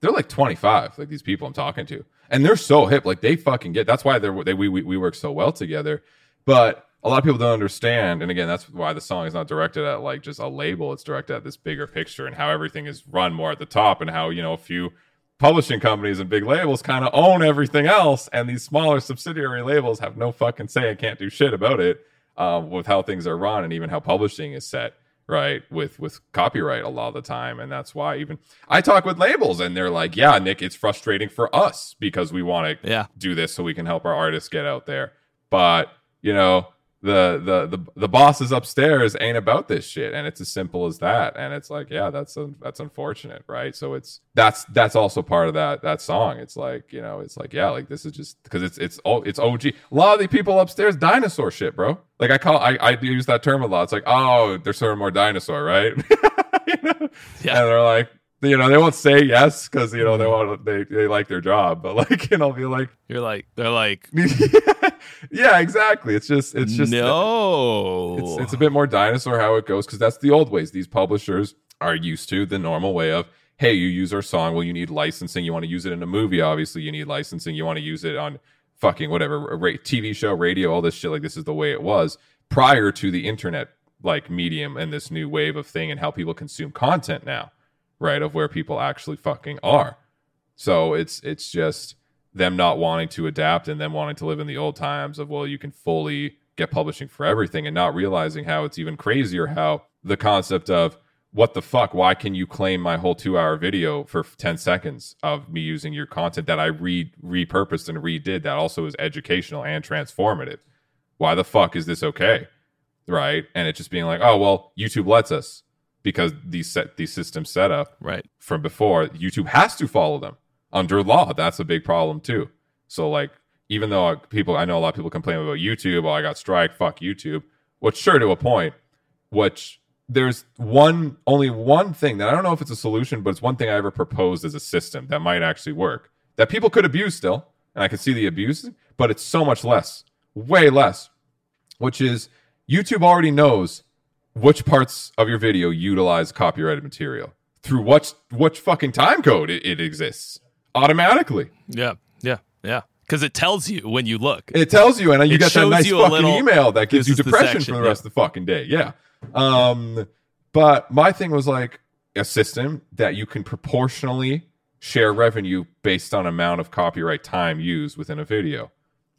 they're like 25, like these people I'm talking to, and they're so hip, like they fucking get. That's why they're they we we, we work so well together, but a lot of people don't understand and again that's why the song is not directed at like just a label. It's directed at this bigger picture and how everything is run more at the top and how you know a few publishing companies and big labels kind of own everything else and these smaller subsidiary labels have no fucking say and can't do shit about it um, with how things are run and even how publishing is set right with with copyright a lot of the time. And that's why even i talk with labels and they're like yeah Nik it's frustrating for us because we want to yeah. do this so we can help our artists get out there. But you know the the the the bosses upstairs ain't about this shit. And it's as simple as that. And it's like yeah that's that's unfortunate right? So it's that's that's also part of that that song. It's like you know it's like yeah like this is just because it's it's oh it's og a lot of the people upstairs dinosaur shit bro. Like i call i i use that term a lot. It's like oh they're sort of more dinosaur right? (laughs) You know? yeah. And they're like you know, they won't say yes because you know they mm-hmm. want they they like their job, but (laughs) like you know, be like you're like they're like (laughs) yeah, exactly. It's just it's just no, it's it's a bit more dinosaur how it goes because that's the old ways. These publishers are used to the normal way of hey, you use our song, well, you need licensing. You want to use it in a movie, obviously, you need licensing. You want to use it on fucking whatever TV show, radio, all this shit. Like this is the way it was prior to the internet like medium and this new wave of thing and how people consume content now right? Of where people actually fucking are. So it's it's just them not wanting to adapt and them wanting to live in the old times of well you can fully get publishing for everything and not realizing how it's even crazier how the concept of what the fuck why can you claim my whole two hour video for 10 seconds of me using your content that i re repurposed and redid that also is educational and transformative why the fuck is this okay right and it just being like oh well youtube lets us because these set these systems set up Right. from before youtube has to follow them under law. That's a big problem too. So like even though people i know a lot of people complain about youtube oh i got strike fuck youtube. Which sure to a point which there's one only one thing that i don't know if it's a solution but it's one thing i ever proposed as a system that might actually work that people could abuse still and i can see the abuse but it's so much less way less which is youtube already knows which parts of your video utilize copyrighted material through what which fucking time code it, it exists automatically Yeah. Yeah. Yeah. Because it tells you when you look. it tells you, and you It get that nice you fucking little, email that gives you is the depression section, for the yeah. rest of the fucking day. Yeah. Um, but my thing was like a system that you can proportionally share revenue based on amount of copyright time used within a video,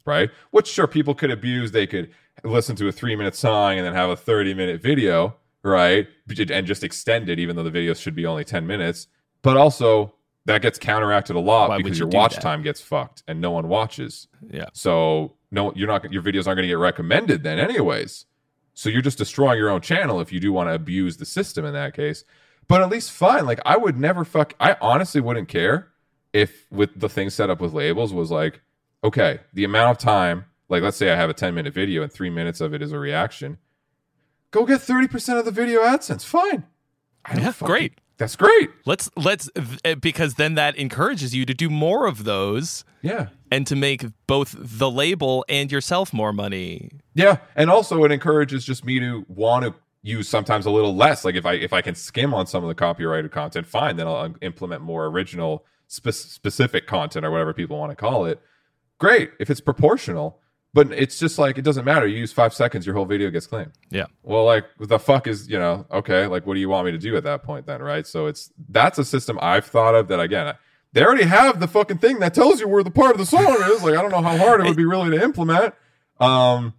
right? Which sure people could abuse. They could listen to a three minute song and then have a 30 minute video, right? And just extend it, even though the video should be only 10 minutes. But also, that gets counteracted a lot Why because you your watch that? time gets fucked and no one watches. Yeah. So no, you're not. Your videos aren't going to get recommended then, anyways. So you're just destroying your own channel if you do want to abuse the system in that case. But at least fine. Like I would never fuck. I honestly wouldn't care if with the thing set up with labels was like, okay, the amount of time. Like let's say I have a 10 minute video and three minutes of it is a reaction. Go get 30% of the video AdSense. Fine. I Yeah, fucking- great. That's great. Let's let's uh, because then that encourages you to do more of those Yeah. and to make both the label and yourself more money. Yeah, and also it encourages just me to want to use sometimes a little less. Like if I if I can skim on some of the copyrighted content, fine. Then I'll implement more original spe- specific content or whatever people want to call it. Great if it's proportional, but it's just like it doesn't matter. You use five seconds, your whole video gets claimed. Yeah. Well, like the fuck is you know okay? Like what do you want me to do at that point then, right? So it's that's a system I've thought of that again. They already have the fucking thing that tells you where the part of the song is. Like I don't know how hard it would be really to implement. Um,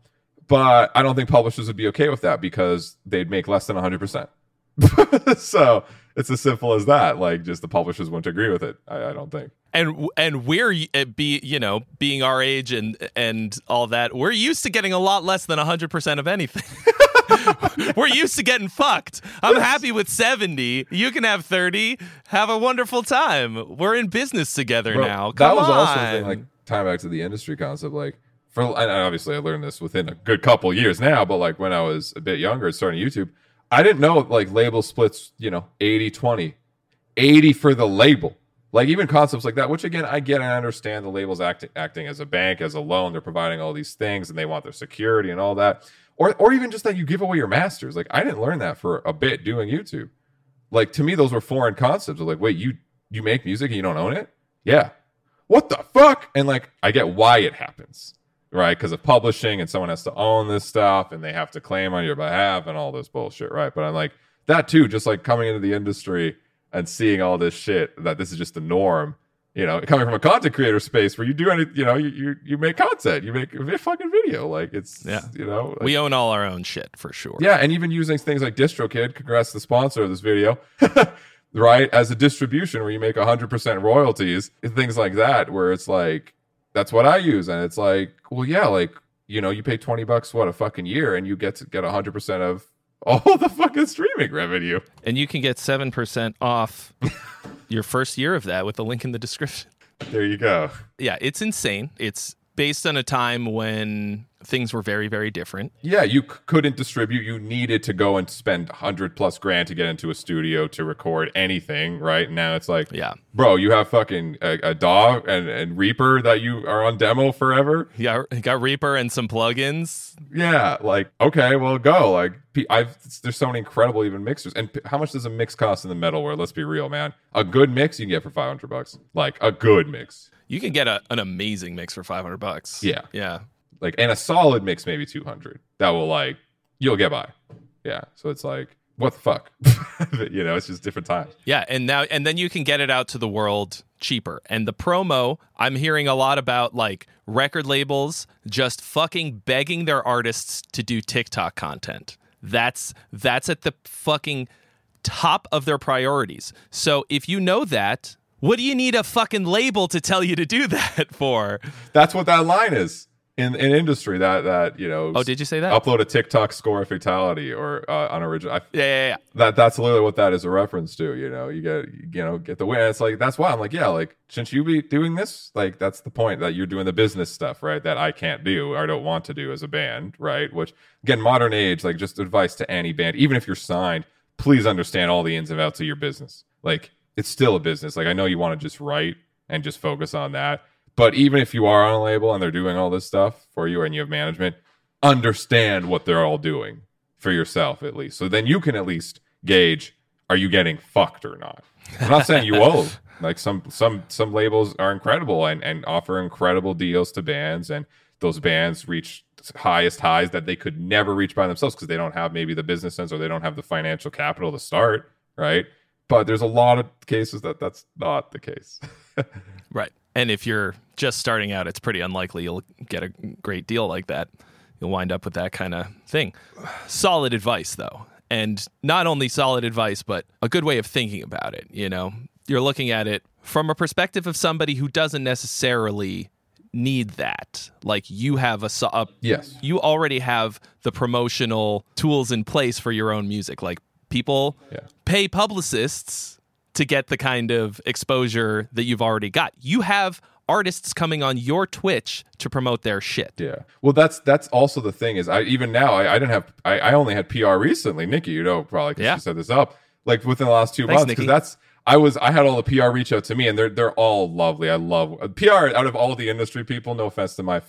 but I don't think publishers would be okay with that because they'd make less than 100%. (laughs) so it's as simple as that. Like, just the publishers wouldn't agree with it. I, I don't think. And and we're uh, be you know being our age and and all that we're used to getting a lot less than 100% of anything. (laughs) we're used to getting fucked. I'm happy with 70. You can have 30. Have a wonderful time. We're in business together Bro, now. that was on. also the thing, like, time back to the industry concept. Like, for, and obviously I learned this within a good couple years now, but like when I was a bit younger starting YouTube, I didn't know like label splits, you know, 80 20, 80 for the label. Like even concepts like that, which again I get and I understand the labels acting acting as a bank, as a loan, they're providing all these things and they want their security and all that. Or or even just that you give away your masters. Like I didn't learn that for a bit doing YouTube. Like to me, those were foreign concepts. Of like, wait, you you make music and you don't own it? Yeah. What the fuck? And like I get why it happens. Right? Because of publishing and someone has to own this stuff and they have to claim on your behalf and all this bullshit, right? But I'm like, that too, just like coming into the industry and seeing all this shit that this is just the norm you know coming from a content creator space where you do any you know you you, you make content you make a fucking video like it's Yeah. you know like- we own all our own shit for sure. yeah and even using things like distrokid congrats to the sponsor of this video (laughs) right as a distribution where you make 100% royalties and things like that where it's like that's what i use and it's like well yeah like you know you pay 20 bucks what a fucking year and you get to get 100% of (laughs) all the fucking streaming revenue And you can get 7% off (laughs) your first year of that with the link in the description. there you go Yeah, it's insane. It's based on a time when things were very, very different. Yeah, you c- couldn't distribute. You needed to go and spend hundred plus grand to get into a studio to record anything. Right now, it's like, Yeah. bro, you have fucking a, a dog and, and Reaper that you are on demo forever. Yeah, got Reaper and some plugins. Yeah, like okay, well, go. Like, I've there's so many incredible even mixers. And how much does a mix cost in the metal world? Let's be real, man. A good mix you can get for five hundred bucks. Like a good mix. You can get a, an amazing mix for 500 bucks. Yeah. Yeah. Like and a solid mix maybe 200 that will like you'll get by yeah so it's like what the fuck? (laughs) you know, it's just different times. Yeah, and now and then you can get it out to the world cheaper. And the promo, I'm hearing a lot about like record labels just fucking begging their artists to do TikTok content. That's that's at the fucking top of their priorities. So if you know that, what do you need a fucking label to tell you to do (laughs) that for? That's what that line is in in industry. That that you know. Oh, did you say that? Upload a TikTok score fatality or uh, unoriginal. I, yeah, yeah, yeah. That that's literally what that is a reference to. You know, you get you know get the win. It's like that's why I'm like, yeah, like shouldn't you be doing this? Like that's the point that you're doing the business stuff, right? That I can't do or don't want to do as a band, right? Which again, modern age, like just advice to any band, even if you're signed, please understand all the ins and outs of your business. Like it's still a business. Like I know you want to just write and just focus on that. But even if you are on a label and they're doing all this stuff for you and you have management, understand what they're all doing for yourself at least. So then you can at least gauge are you getting fucked or not. I'm not saying you owe. (laughs) Like some some some labels are incredible and, and offer incredible deals to bands and those bands reach highest highs that they could never reach by themselves because they don't have maybe the business sense or they don't have the financial capital to start, right? But there's a lot of cases that that's not the case. (laughs) right. And if you're just starting out, it's pretty unlikely you'll get a great deal like that. You'll wind up with that kind of thing. Solid advice, though. And not only solid advice, but a good way of thinking about it. You know, you're looking at it from a perspective of somebody who doesn't necessarily need that. Like you have a, a yes, you already have the promotional tools in place for your own music. Like people yeah. pay publicists to get the kind of exposure that you've already got. You have artists coming on your Twitch to promote their shit. Yeah. Well, that's that's also the thing is I even now I, I didn't have I, I only had PR recently. Nikki, you know, probably because yeah. she set this up like within the last two Thanks, months because that's I was I had all the PR reach out to me and they're they're all lovely. I love uh, PR out of all the industry people. No offense to my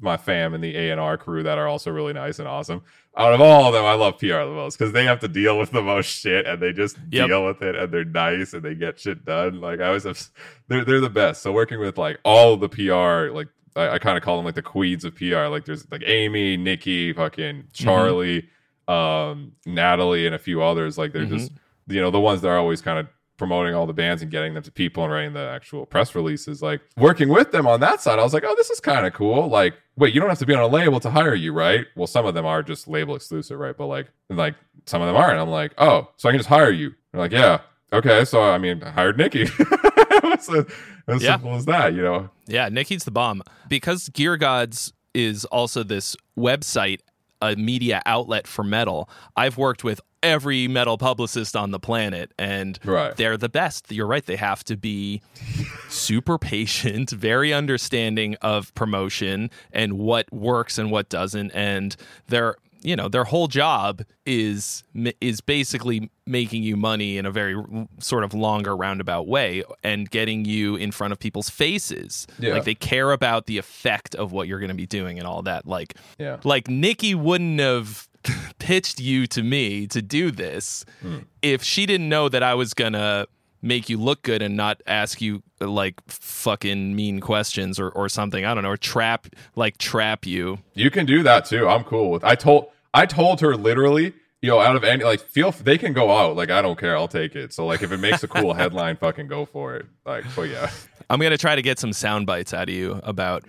my fam and the A and R crew that are also really nice and awesome. Out of all of them, I love PR the most because they have to deal with the most shit and they just yep. deal with it and they're nice and they get shit done. Like I was, they're they're the best. So working with like all the PR, like I, I kind of call them like the queens of PR. Like there's like Amy, Nikki, fucking mm-hmm. Charlie, mm-hmm. um, Natalie, and a few others. Like they're mm-hmm. just you know the ones that are always kind of promoting all the bands and getting them to people and writing the actual press releases like working with them on that side i was like oh this is kind of cool like wait you don't have to be on a label to hire you right? Well some of them are just label exclusive right? But like like some of them aren't. I'm like oh so i can just hire you. They're like yeah okay so i mean I hired nikki. (laughs) As, as yeah. simple as that you know? Yeah nikki's the bomb. Because gear gods is also this website a media outlet for metal. I've worked with every metal publicist on the planet and right. they're the best you're right they have to be super patient (laughs) very understanding of promotion and what works and what doesn't and they're you know their whole job is is basically making you money in a very sort of longer roundabout way and getting you in front of people's faces yeah. like they care about the effect of what you're going to be doing and all that like yeah. like Nikki wouldn't have (laughs) pitched you to me to do this hmm. if she didn't know that I was gonna make you look good and not ask you like fucking mean questions or, or something. I don't know, or trap like trap you. You can do that too. I'm cool with I told I told her literally, you know, out of any like feel they can go out. Like I don't care, I'll take it. So like if it makes a cool (laughs) headline, fucking go for it. Like but yeah. I'm gonna try to get some sound bites out of you about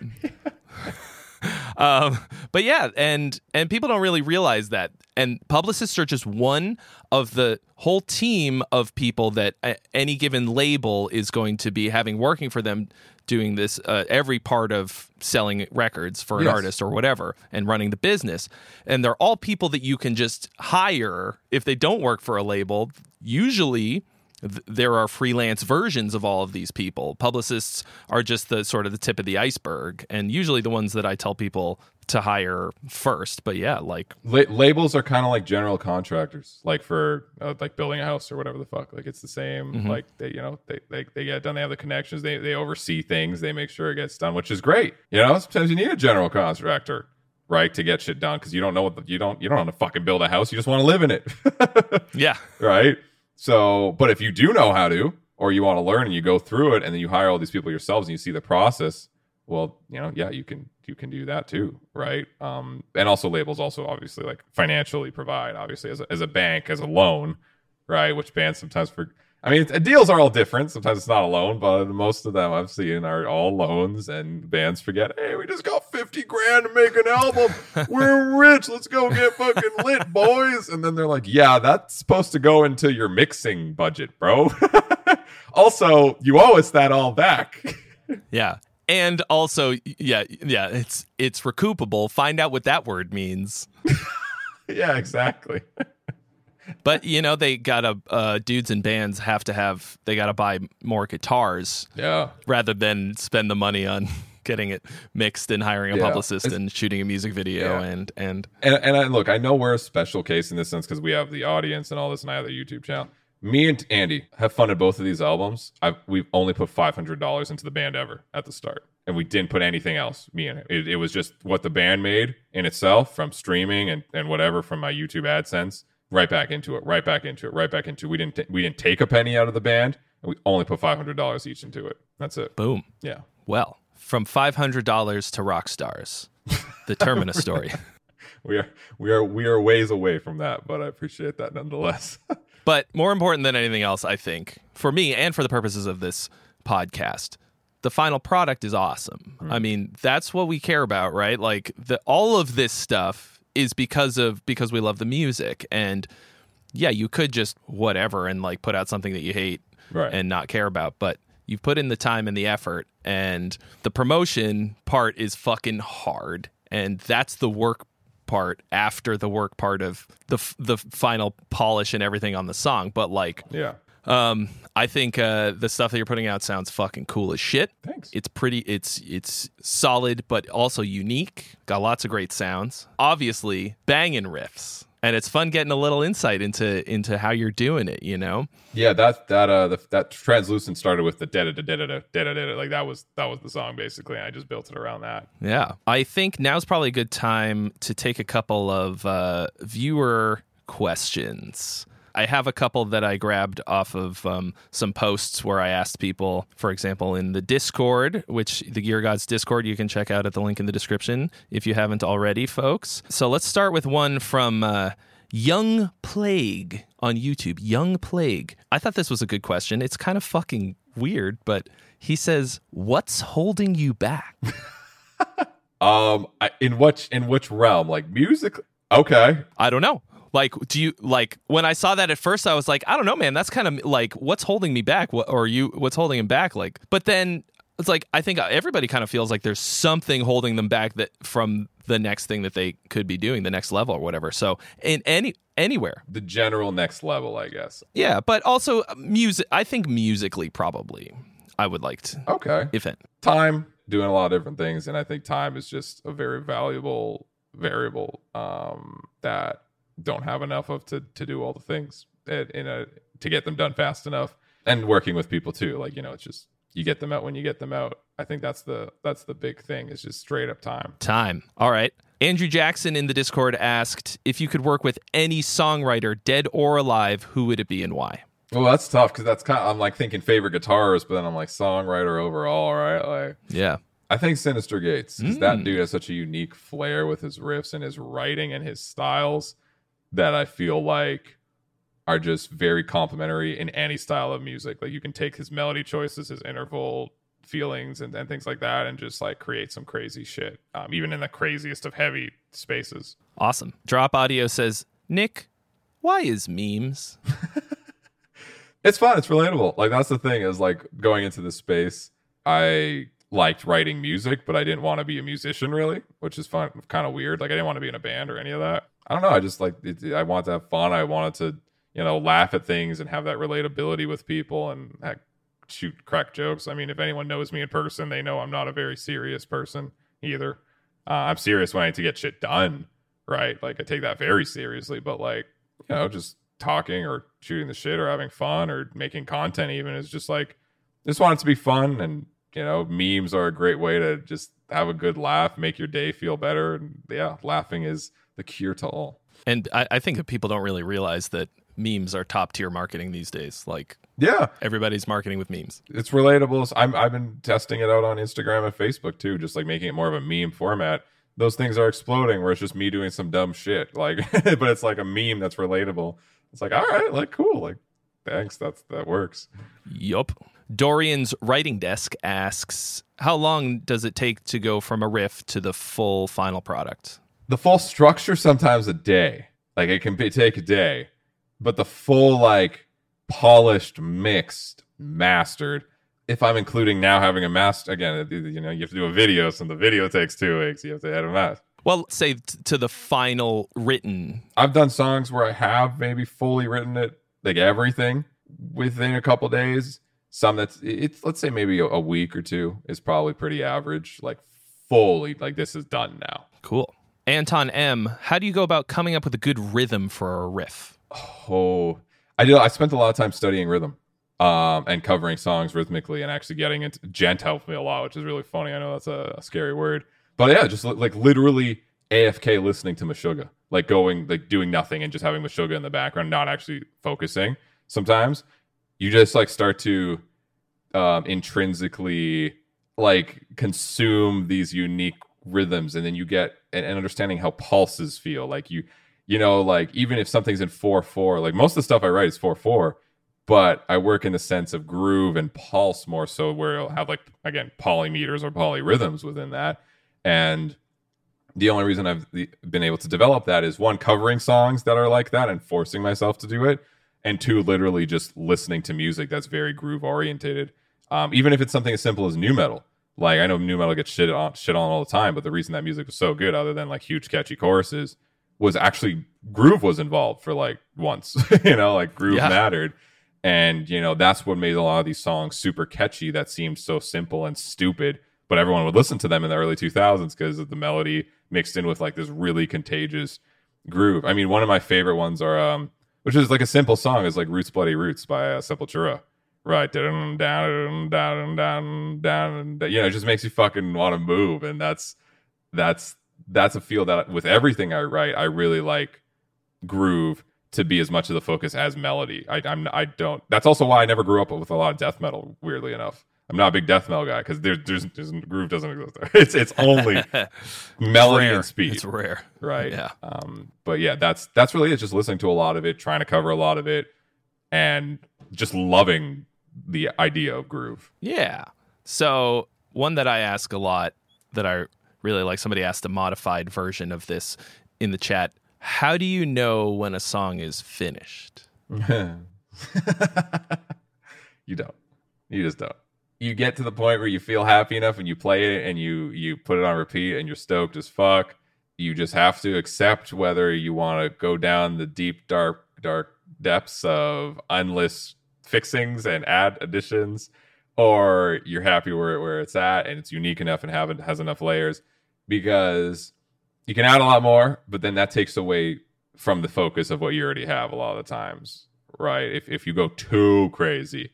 (laughs) (laughs) um, but yeah, and and people don't really realize that. And publicists are just one of the whole team of people that any given label is going to be having working for them doing this uh, every part of selling records for an yes. artist or whatever and running the business and they're all people that you can just hire if they don't work for a label usually there are freelance versions of all of these people. Publicists are just the sort of the tip of the iceberg, and usually the ones that I tell people to hire first. But yeah, like La- labels are kind of like general contractors, like for uh, like building a house or whatever the fuck. Like it's the same. Mm-hmm. Like they, you know, they, they they get done. They have the connections. They they oversee things. They make sure it gets done, which is great. You know, sometimes you need a general contractor right to get shit done because you don't know what the, you don't you don't want to fucking build a house you just want to live in it (laughs) yeah right so, but if you do know how to, or you want to learn and you go through it and then you hire all these people yourselves and you see the process, well, you know, yeah, you can you can do that too, right? Um, and also labels also obviously like financially provide, obviously as a, as a bank as a loan, right? Which bands sometimes for I mean, deals are all different. Sometimes it's not a loan, but most of them I've seen are all loans, and bands forget, hey, we just got 50 grand to make an album. (laughs) We're rich. Let's go get fucking lit, boys. And then they're like, yeah, that's supposed to go into your mixing budget, bro. (laughs) also, you owe us that all back. (laughs) yeah. And also, yeah, yeah, it's it's recoupable. Find out what that word means. yeah, exactly but you know they gotta uh, dudes and bands have to have they gotta buy more guitars yeah rather than spend the money on (laughs) getting it mixed and hiring a yeah. publicist it's, and shooting a music video yeah. and and and, and I, look i know we're a special case in this sense because we have the audience and all this and i have the youtube channel me and andy have funded both of these albums I've, we've only put $500 into the band ever at the start and we didn't put anything else me and it. it, it was just what the band made in itself from streaming and, and whatever from my youtube adsense right back into it, right back into it, right back into it. We didn't t- we didn't take a penny out of the band, and we only put five hundred dollars each into it. That's it. Boom. Yeah. Well, from five hundred dollars to rock stars, the Termina's (laughs) story. we are we are we are ways away from that, but I appreciate that nonetheless. (laughs) but more important than anything else, I think, for me and for the purposes of this podcast, the final product is awesome. Mm. I mean, that's what we care about, right? Like the all of this stuff is because of because we love the music. And yeah you could just whatever and like put out something that you hate right. and not care about but you've put in the time and the effort. And the promotion part is fucking hard. And that's the work part after the work part of the the final polish and everything on the song. But like yeah um, I think uh, the stuff that you're putting out sounds fucking cool as shit. Thanks. It's pretty. It's it's solid, but also unique. Got lots of great sounds. Obviously, banging riffs, and it's fun getting a little insight into into how you're doing it. You know. Yeah, that that uh the, that translucent started with the da da da da da da da like that was that was the song basically. I just built it around that. Yeah, I think now's probably a good time to take a couple of uh, viewer questions. I have a couple that I grabbed off of um, some posts where I asked people, for example, in the Discord, which the Gear Gods Discord you can check out at the link in the description if you haven't already, folks. So let's start with one from. Uh, Young Plague on YouTube. Young Plague. I thought this was a good question. It's kind of fucking weird, but he says, "What's holding you back?" (laughs) um, in which in which realm? Like music? Okay, I don't know. Like, do you like when I saw that at first? I was like, I don't know, man. That's kind of like what's holding me back, what, or you? What's holding him back? Like, but then it's like I think everybody kind of feels like there's something holding them back that from the next thing that they could be doing, the next level or whatever. So in any anywhere, the general next level, I guess. Yeah, but also music. I think musically, probably, I would like to. Okay. If it time doing a lot of different things, and I think time is just a very valuable variable um, that don't have enough of to to do all the things in a to get them done fast enough. And working with people too like you know it's just you get them out when you get them out. I think that's the that's the big thing is just straight up time. Time. All right. Andrew jackson in the discord asked if you could work with any songwriter dead or alive who would it be and why? Well that's tough because that's kind of i'm like thinking favorite guitarist but then i'm like songwriter overall right? Like yeah. I think Synyster Gates because mm. that dude has such a unique flair with his riffs and his writing and his styles that I feel like are just very complimentary in any style of music. Like you can take his melody choices, his interval feelings, and, and things like that, and just like create some crazy shit, um, even in the craziest of heavy spaces. Awesome. Drop Audio says, Nik, why is memes? (laughs) it's fun. It's relatable. Like that's the thing is like going into this space, I liked writing music, but I didn't want to be a musician really, which is fun, kind of weird. Like I didn't want to be in a band or any of that. I don't know. I just like it, I wanted to have fun. I wanted to you know laugh at things and have that relatability with people and heck, shoot crack jokes. I mean, if anyone knows me in person, they know I'm not a very serious person either. Uh, I'm serious when I need to get shit done, right? Like I take that very seriously, but like you know, just talking or shooting the shit or having fun or making content even is just like just want it to be fun and you know memes are a great way to just have a good laugh make your day feel better and yeah laughing is the cure to all. And I, I think that people don't really realize that memes are top tier marketing these days. Like Yeah, everybody's marketing with memes. it's relatable. I'm I've been testing it out on Instagram and Facebook too, just like making it more of a meme format. Those things are exploding where it's just me doing some dumb shit, like, (laughs) but it's like a meme that's relatable. It's like, all right, like, cool, like, thanks, that's that works. Yup. Dorian's writing desk asks, "How long does it take to go from a riff to the full final product?" The full structure sometimes a day, like it can be, take a day, but the full like polished, mixed, mastered. If I'm including now having a master again, you know, you have to do a video, so the video takes two weeks. You have to edit a master. Well, say t- to the final written. I've done songs where I have maybe fully written it, like everything, within a couple days. Some that's it's let's say maybe a, a week or two is probably pretty average. Like fully, like this is done now. Cool. Anton M, how do you go about coming up with a good rhythm for a riff? Oh, I did. I spent a lot of time studying rhythm, um, and covering songs rhythmically, and actually getting into. Djent helped me a lot, which is really funny. I know that's a, a scary word, but yeah, just li- like literally AFK listening to Meshuggah, like going like doing nothing and just having Meshuggah in the background, not actually focusing. Sometimes you just like start to um, intrinsically like consume these unique rhythms, and then you get and, and understanding how pulses feel. Like you you know, like even if something's in four four, like most of the stuff I write is four four, but I work in the sense of groove and pulse more so where it'll have like again polymeters or polyrhythms within that. And the only reason I've been able to develop that is one covering songs that are like that and forcing myself to do it, and two literally just listening to music that's very groove orientated. Um, even if it's something as simple as nu metal, like I know nu metal gets shit on shit on all the time, but the reason that music was so good, other than like huge catchy choruses, was actually groove was involved for like once (laughs) you know like groove Yeah. mattered. And you know that's what made a lot of these songs super catchy that seemed so simple and stupid but everyone would listen to them in the early 2000s because of the melody mixed in with like this really contagious groove. I mean one of my favorite ones are um which is like a simple song is like roots bloody roots by uh, sepultura right down down down down down you know it just makes you fucking want to move and that's that's that's a feel that with everything I write, I really like groove to be as much of the focus as melody. I, I'm I don't. That's also why I never grew up with a lot of death metal. Weirdly enough, I'm not a big death metal guy because there's, there's there's groove doesn't exist there. It's it's only (laughs) melody rare. and speed, It's rare. right? Yeah. Um, but yeah, that's that's really it. Just listening to a lot of it, trying to cover a lot of it, and just loving the idea of groove. Yeah. So one that I ask a lot that I really like, somebody asked a modified version of this in the chat. How do you know when a song is finished? (laughs) you don't. You just don't. You get to the point where you feel happy enough and you play it and you you put it on repeat and you're stoked as fuck. You just have to accept whether you want to go down the deep dark dark depths of endless fixings and add additions or you're happy where where it's at and it's unique enough and have it has enough layers because you can add a lot more, but then that takes away from the focus of what you already have a lot of the times, right? If if you go too crazy.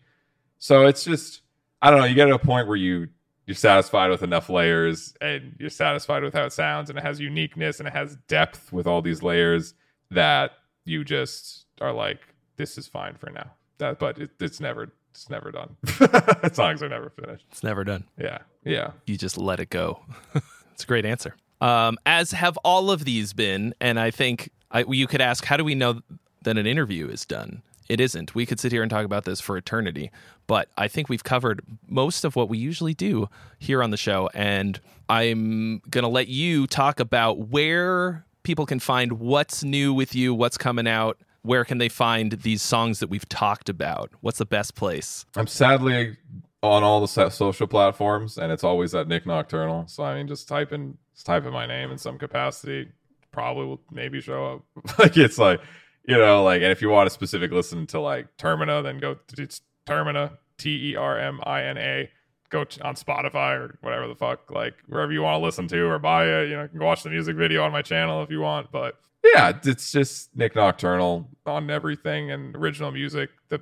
So it's just I don't know, you get to a point where you you're satisfied with enough layers and you're satisfied with how it sounds and it has uniqueness and it has depth with all these layers that you just are like this is fine for now. That but it, it's never it's never done. (laughs) Songs are never finished. It's never done. Yeah. Yeah. You just let it go. (laughs) it's a great answer. Um, as have all of these been, and I think I, you could ask, how do we know that an interview is done? It isn't. We could sit here and talk about this for eternity, but I think we've covered most of what we usually do here on the show. And I'm going to let you talk about where people can find what's new with you, what's coming out. Where can they find these songs that we've talked about? What's the best place? I'm sadly on all the social platforms, and it's always at Nik Nocturnal. So I mean, just type in just type in my name in some capacity, probably will maybe show up. (laughs) like it's like you know, like, and if you want a specific listen to like Termina, then go to it's Termina, T E R M I N A. Go on Spotify or whatever the fuck, like wherever you want to listen to or buy it. You know, you can watch the music video on my channel if you want. But yeah, it's just Nik Nocturnal on everything and original music. The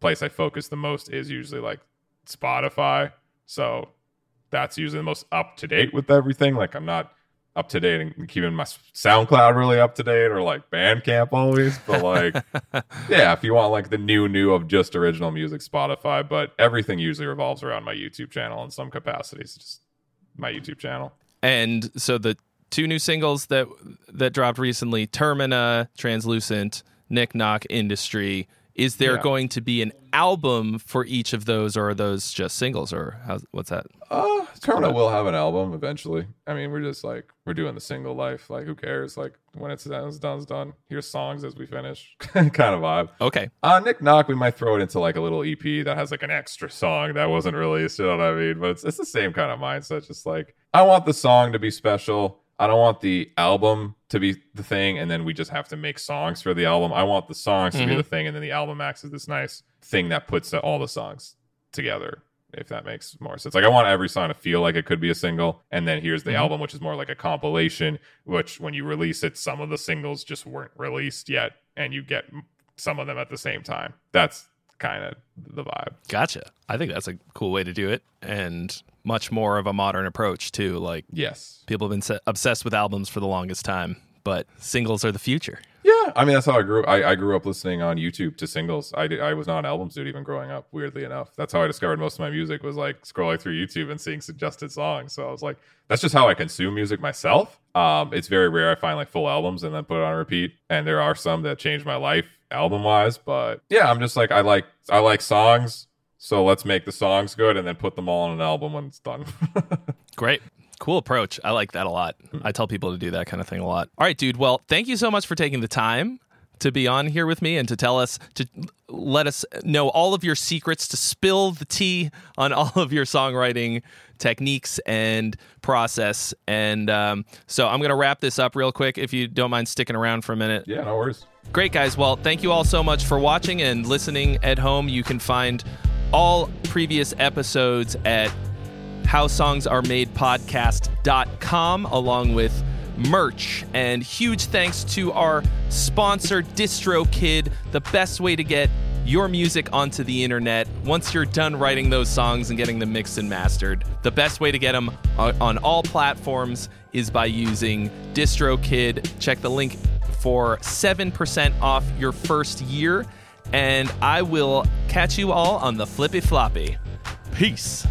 place I focus the most is usually like Spotify. So that's usually the most up to date with everything. Like I'm not up to date and keeping my SoundCloud really up to date or like Bandcamp always. But like, (laughs) yeah, if you want like the new new of just original music, Spotify. But everything usually revolves around my YouTube channel in some capacities. Just my YouTube channel. And so the two new singles that that dropped recently, Termina, Translucent, Nick Knock Industry. Is there Yeah. going to be an album for each of those, or are those just singles, or how's, what's that? Uh, Termina will have an album eventually. I mean, we're just like we're doing the single life. Like, who cares? Like, when it's done, it's done. It's done. Here's songs as we finish, (laughs) kind of vibe. Okay, Uh, Nick Knock, we might throw it into like a little EP that has like an extra song that wasn't released. You know what I mean? But it's it's the same kind of mindset. Just like I want the song to be special. I don't want the album to be the thing, and then we just have to make songs for the album. I want the songs to be Mhm. the thing, and then the album acts as this nice thing that puts all the songs together. If that makes more sense. Like I want every song to feel like it could be a single, and then here's the Mhm. album, which is more like a compilation. Which when you release it, some of the singles just weren't released yet, and you get some of them at the same time. That's kind of the vibe. gotcha. I think that's a cool way to do it, and much more of a modern approach too. Like Yes. people have been se- obsessed with albums for the longest time, but singles are the future. Yeah, I mean that's how I grew. I, I grew up listening on YouTube to singles. I did, I was not an album dude even growing up. Weirdly enough, that's how I discovered most of my music was like scrolling through YouTube and seeing suggested songs. So I was like, that's just how I consume music myself. Um, it's very rare I find like full albums and then put it on repeat. And there are some that changed my life album wise, but yeah, I'm just like I like I like songs. So let's make the songs good and then put them all on an album when it's done. (laughs) Great. Cool approach. I like that a lot. I tell people to do that kind of thing a lot. All right, dude. Well, thank you so much for taking the time to be on here with me and to tell us to let us know all of your secrets to spill the tea on (laughs) all of your songwriting techniques and process and um, so i'm going to wrap this up real quick if you don't mind sticking around for a minute yeah, no worries. Great, guys. Well, thank you all so much for watching and listening at home. You can find all previous episodes at howsongsaremadepodcast.com along with merch. And huge thanks to our sponsor, DistroKid, the best way to get your music onto the internet once you're done writing those songs and getting them mixed and mastered. The best way to get them on, uh, on all platforms is by using DistroKid. Check the link for 7% off your first year. And I will catch you all on the flippy floppy. Peace.